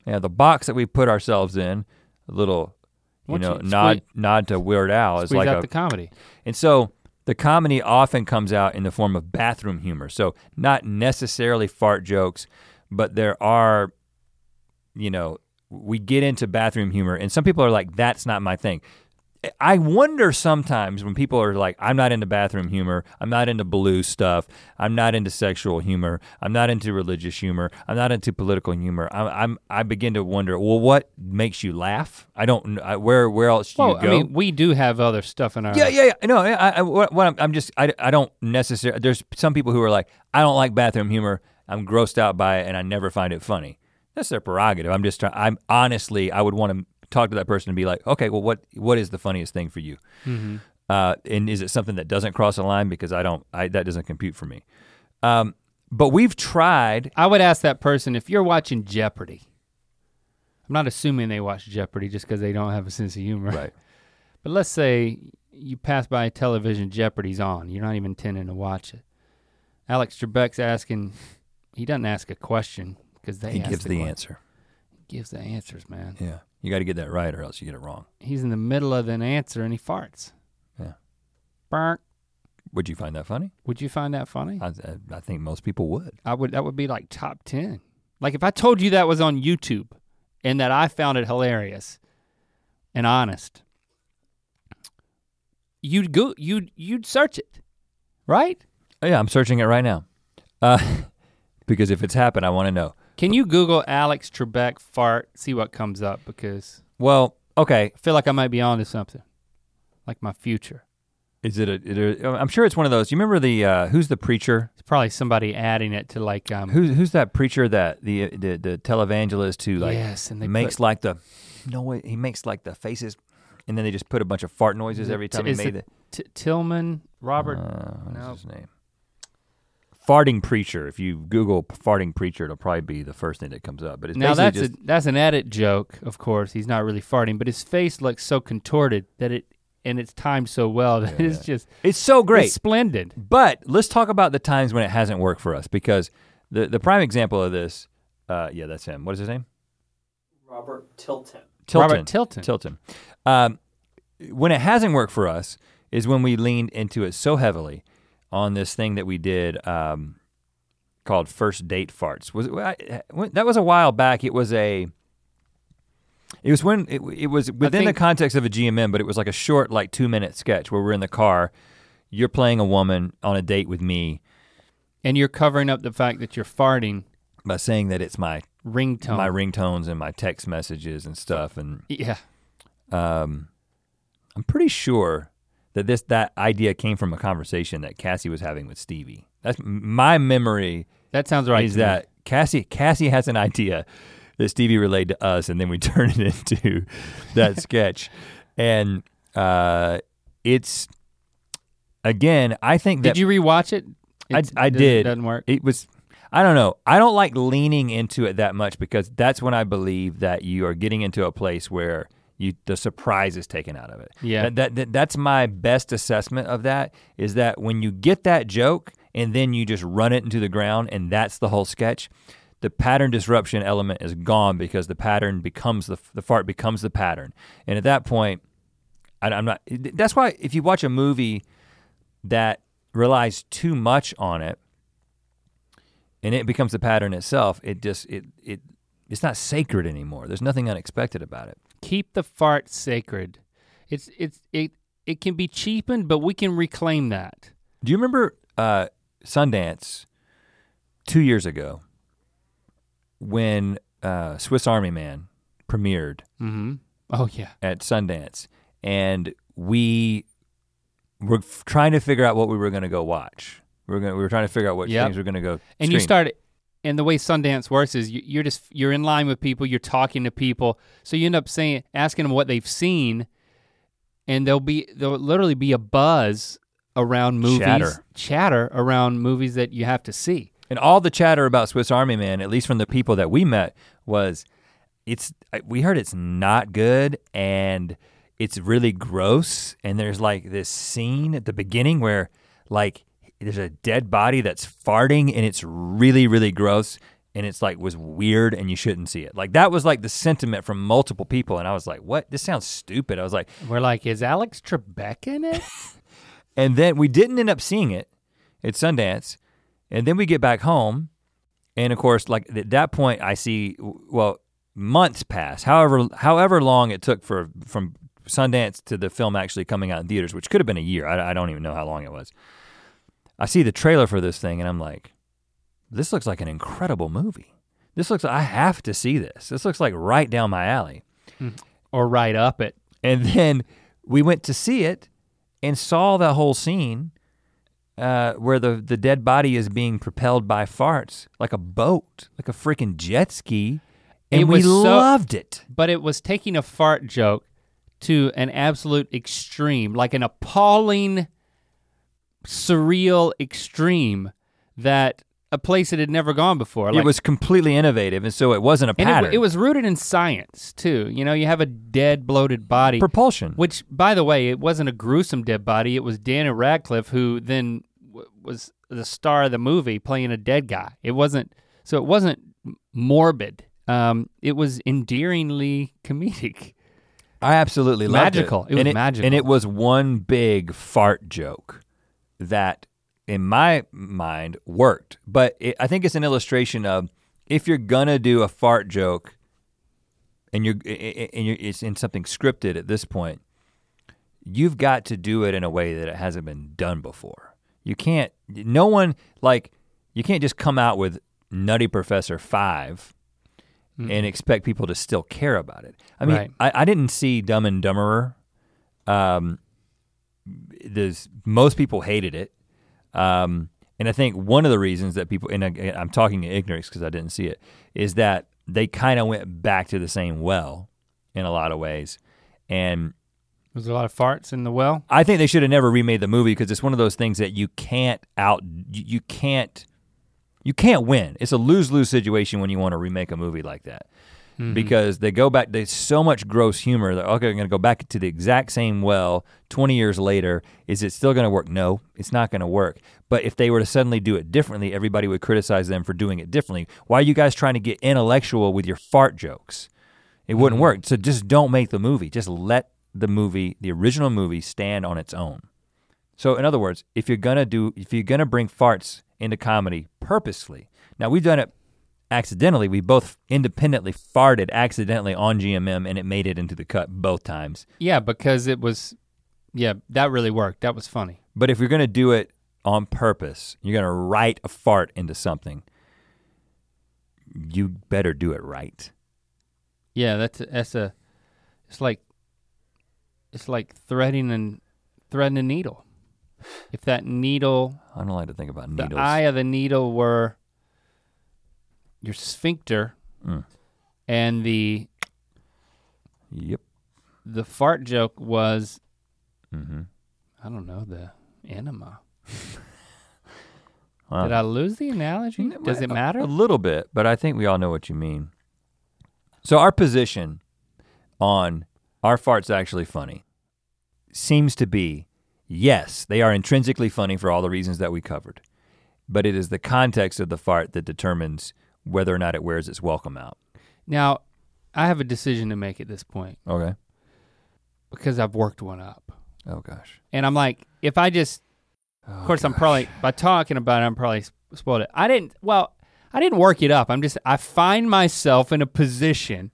Yeah, the box that we put ourselves in, a little You know, you nod squeeze- nod to Weird Al is Squeeze like out a the comedy. and so the comedy often comes out in the form of bathroom humor. So not necessarily fart jokes, but there are, you know, we get into bathroom humor, and some people are like, that's not my thing. I wonder sometimes when people are like, I'm not into bathroom humor, I'm not into blue stuff, I'm not into sexual humor, I'm not into religious humor, I'm not into political humor. I'm, I'm I begin to wonder, well, what makes you laugh? I don't. I, where where else do Well, you I mean, we do have other stuff in our. Yeah, yeah, yeah. No, I, I, what, what I'm, I'm just, I, I don't necessarily. There's some people who are like, I don't like bathroom humor. I'm grossed out by it, and I never find it funny. That's their prerogative. I'm just trying. I'm honestly, I would want to talk to that person and be like, okay, well, what, what is the funniest thing for you? Mhm. Uh, and is it something that doesn't cross a line because I don't, I that doesn't compute for me. Um, but we've tried. I would ask that person if you're watching Jeopardy. I'm not assuming they watch Jeopardy just because they don't have a sense of humor. Right. But let's say you pass by a television, Jeopardy's on. You're not even intending to watch it. Alex Trebek's asking. He doesn't ask a question because they. He gives the que- answer. He gives the answers, man. Yeah, you got to get that right, or else you get it wrong. He's in the middle of an answer and he farts. Yeah. Burnt. Would you find that funny? Would you find that funny? I, I, I think most people would. I would that would be like top 10. Like if I told you that was on YouTube and that I found it hilarious and honest, you'd go you'd you'd search it. Right? Oh, yeah, I'm searching it right now. Uh, because if it's happened, I want to know. Can you Google Alex Trebek fart, see what comes up? Because Well, okay. I feel like I might be onto something. Like my future. Is it a? It a I'm sure it's one of those. You remember the uh, who's the preacher? It's probably somebody adding it to like um Who's who's that preacher that the the the televangelist who like yes, and they makes put, like the no he makes like the faces, and then they just put a bunch of fart noises every time he made it it. T- Tillman Robert Uh, what's no. his name? Farting preacher. If you Google farting preacher, it'll probably be the first thing that comes up. But it's Now that's just a, that's an edit joke, of course. He's not really farting, but his face looks so contorted that it and it's timed so well that Yeah, it's yeah. just it's so great. It's splendid. But let's talk about the times when it hasn't worked for us because the the prime example of this, uh, yeah, that's him. What is his name? Robert Tilton. Tilton. Robert Tilton. Tilton. Um, when it hasn't worked for us is when we leaned into it so heavily on this thing that we did um, called first date farts. Was I- that was a while back. It was a. It was when it, it was within the context of a GMM, but it was like a short, like two minute sketch where we're in the car. You're playing a woman on a date with me and you're covering up the fact that you're farting by saying that it's my ringtone. my ringtones and my text messages and stuff, and yeah. um, I'm pretty sure that this that idea came from a conversation that Cassie was having with Stevie. That's my memory That sounds right. is to me. that Cassie Cassie has an idea that Stevie relayed to us, and then we turn it into that sketch, and uh, it's again. I think that Did you rewatch it? I- It's- I does- did. Doesn't work. it was I don't know. I don't like leaning into it that much because that's when I believe that you are getting into a place where you the surprise is taken out of it. Yeah. That, that, that- that's my best assessment of that is that when you get that joke and then you just run it into the ground and that's the whole sketch, the pattern disruption element is gone because the pattern becomes the the fart becomes the pattern. And at that point I, I'm not that's why if you watch a movie that relies too much on it and it becomes the pattern itself it just it it it's not sacred anymore there's nothing unexpected about it Keep the fart sacred. It's it's it it can be cheapened, but we can reclaim that. do you remember uh sundance two years ago when uh swiss army man premiered Mm-hmm. Oh yeah. at sundance and we were f- trying to figure out what we were going to go watch we were, gonna, we were trying to figure out what Yep. things we were going to go and you screen. And the way Sundance works is you, you're just you're in line with people, you're talking to people, so you end up saying asking them what they've seen, and there'll be there'll literally be a buzz around movies, Chatter. chatter around movies that you have to see. And all the chatter about Swiss Army Man, at least from the people that we met, was it's we heard it's not good and it's really gross. And there's like this scene at the beginning where like there's a dead body that's farting and it's really, really gross. and it's like was weird and you shouldn't see it. Like that was like the sentiment from multiple people and I was like, "What? This sounds stupid." I was like, We're like, is Alex Trebek in it? and then we didn't end up seeing it at Sundance. And then we get back home and of course like at that point I see well months pass. However however long it took for from Sundance to the film actually coming out in theaters, which could have been a year. I, I don't even know how long it was. I see the trailer for this thing and I'm like, this looks like an incredible movie. This looks I have to see this. This looks like right down my alley. or right up it? And then we went to see it and saw that whole scene uh, where the, the dead body is being propelled by farts like a boat, like a freaking jet ski. And It we so- loved it. But it was taking a fart joke to an absolute extreme, like an appalling, surreal extreme that a place that had never gone before. Like, it was completely innovative, and so it wasn't a and it, it was rooted in science too. You know, you have a dead, bloated body. propulsion. Which, by the way, it wasn't a gruesome dead body. It was Daniel Radcliffe who then w- was the star of the movie playing a dead guy. It wasn't so it wasn't morbid. Um, it was endearingly comedic. I absolutely loved Magical. it. It was and magical. And it was one big fart joke that, in my mind, worked. But it, I think it's an illustration of if you're gonna do a fart joke, and you're and you're, it's in something scripted at this point, you've got to do it in a way that it hasn't been done before. You can't. No one like you can't just come out with Nutty Professor Five and expect people to still care about it. I mean, Right. I, I didn't see Dumb and Dumberer. Um, there's most people hated it, um, and I think one of the reasons that people and I, I'm talking in ignorance because I didn't see it is that they kind of went back to the same well in a lot of ways, and Was there a lot of farts in the well? I think they should have never remade the movie because it's one of those things that you can't out you, you can't you can't win. It's a lose-lose situation when you want to remake a movie like that. Mm-hmm. Because they go back there's so much gross humor that okay, I'm going to go back to the exact same well 20 years later. Is it still going to work? No, it's not going to work. But if they were to suddenly do it differently, everybody would criticize them for doing it differently. Why are you guys trying to get intellectual with your fart jokes? It wouldn't mm-hmm. work. So just don't make the movie. Just let the movie, the original movie, stand on its own. So in other words, if you're gonna do, if you're gonna bring farts into comedy purposely, now we've done it accidentally. We both independently farted accidentally on GMM, and it made it into the cut both times. Yeah, because it was. Yeah, that really worked. That was funny. But if you're gonna do it on purpose, you're gonna write a fart into something. You better do it right. Yeah, that's a, that's a. It's like. It's like threading and threading a needle. If that needle I don't like to think about the needles. eye of the needle were your sphincter Mm. and the Yep. the fart joke was Mm-hmm. I don't know the enema. Wow. Did I lose the analogy? Does it matter? A little bit, but I think we all know what you mean. So our position on our farts actually funny seems to be yes, they are intrinsically funny for all the reasons that we covered. But it is the context of the fart that determines whether or not it wears its welcome out. Now, I have a decision to make at this point Okay. because I've worked one up. Oh gosh. And I'm like, if I just oh, Of course, I'm probably by talking about it, I'm probably spoiled it. I didn't. Well, I didn't work it up. I'm just. I find myself in a position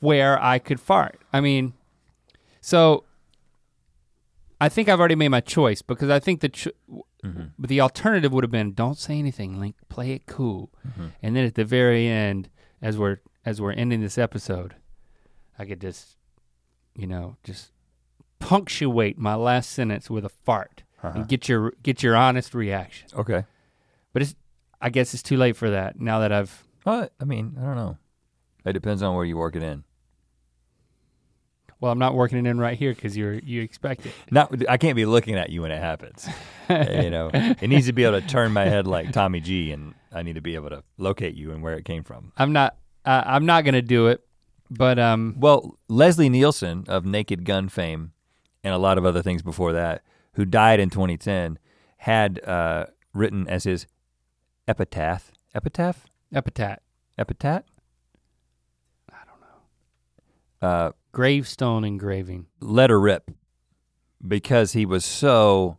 where I could fart. I mean, so I think I've already made my choice because I think the ch- Mhm. but the alternative would have been don't say anything, Link. Play it cool. Mhm. And then at the very end, as we're as we're ending this episode, I could just, you know, just punctuate my last sentence with a fart Uh-huh. and get your get your honest reaction. Okay. But it's I guess it's too late for that now that I've Well, I mean, I don't know. It depends on where you work it in. Well I'm not working it in right here because you're you expect it. Not, I can't be looking at you when it happens. you know, it needs to be able to turn my head like Tommy G, and I need to be able to locate you and where it came from. I'm not uh, I'm not gonna do it, but um Well, Leslie Nielsen of Naked Gun fame and a lot of other things before that, who died in 2010, had uh, written as his epitaph, epitaph, Epitaph. epitaph. I don't know. Uh, Gravestone engraving. Letter rip because he was so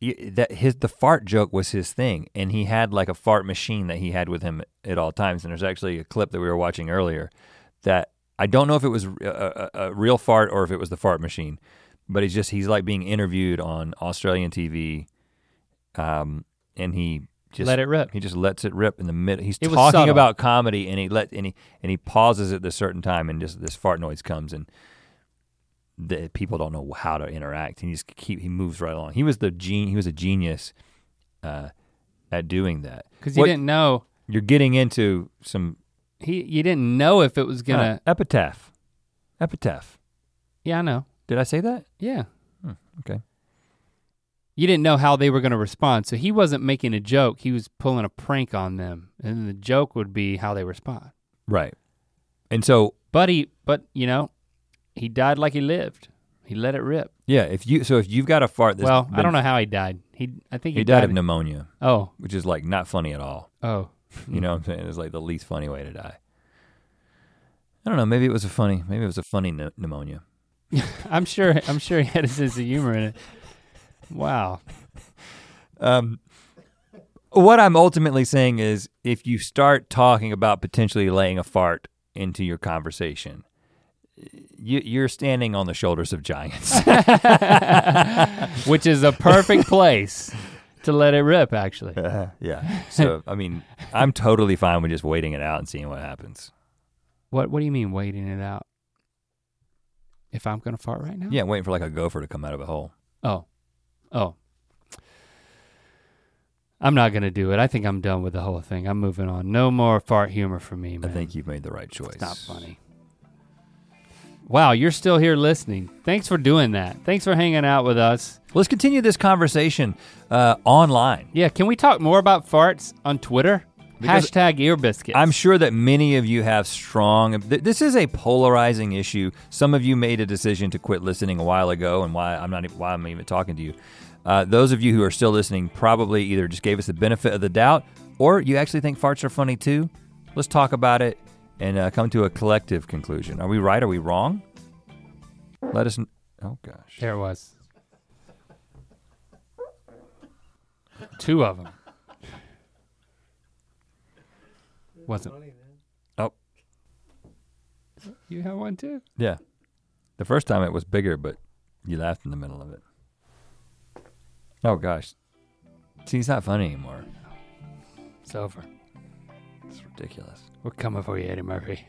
that his the fart joke was his thing and he had like a fart machine that he had with him at all times and there's actually a clip that we were watching earlier that I don't know if it was a, a, a real fart or if it was the fart machine but he's just he's like being interviewed on Australian TV um and he just Let it rip. he just lets it rip in the middle. He's It talking about comedy, and he let and he and he pauses at this certain time, and just this fart noise comes, and the people don't know how to interact. And he just keep he moves right along. He was the gen, He was a genius uh, at doing that. Because you didn't know You're getting into some he you didn't know if it was gonna uh, epitaph. Epitaph. Yeah, I know. Did I say that? Yeah. Okay. You didn't know how they were gonna respond. So he wasn't making a joke, he was pulling a prank on them. And the joke would be how they respond. Right. And so But he but you know, he died like he lived. He let it rip. yeah, if you so if you've got a fart, that's well, I don't know how he died. He I think he, He died of pneumonia, Oh, which is like not funny at all. oh. You know what I'm saying? It's like the least funny way to die. I don't know. Maybe it was a funny. Maybe it was a funny pneu- pneumonia. I'm sure I'm sure he had a sense of humor in it. Wow. Um, what I'm ultimately saying is, if you start talking about potentially laying a fart into your conversation, you, you're standing on the shoulders of giants. Which is a perfect place to let it rip actually. yeah. So I mean, I'm totally fine with just waiting it out and seeing what happens. What what do you mean waiting it out? If I'm gonna fart right now? Yeah, waiting for like a gopher to come out of a hole. Oh. Oh. I'm not gonna do it. I think I'm done with the whole thing. I'm moving on. No more fart humor for me, I think you've made the right choice. It's not funny. Wow, you're still here listening. Thanks for doing that. Thanks for hanging out with us. Let's continue this conversation uh, online. Yeah, can we talk more about farts on Twitter? Because Hashtag ear biscuits. I'm sure that many of you have strong. th- This is a polarizing issue. Some of you made a decision to quit listening a while ago, and why I'm not why I'm even talking to you. Uh, those of you who are still listening probably either just gave us the benefit of the doubt, or you actually think farts are funny too. Let's talk about it and uh, come to a collective conclusion. Are we right? Are we wrong? Let us. Kn- oh gosh. There it was. Two of them. Wasn't. Oh You have one too? yeah. The first time it was bigger, but you laughed in the middle of it. Oh gosh. See, it's not funny anymore. It's over. It's ridiculous. We're coming for you, Eddie Murphy.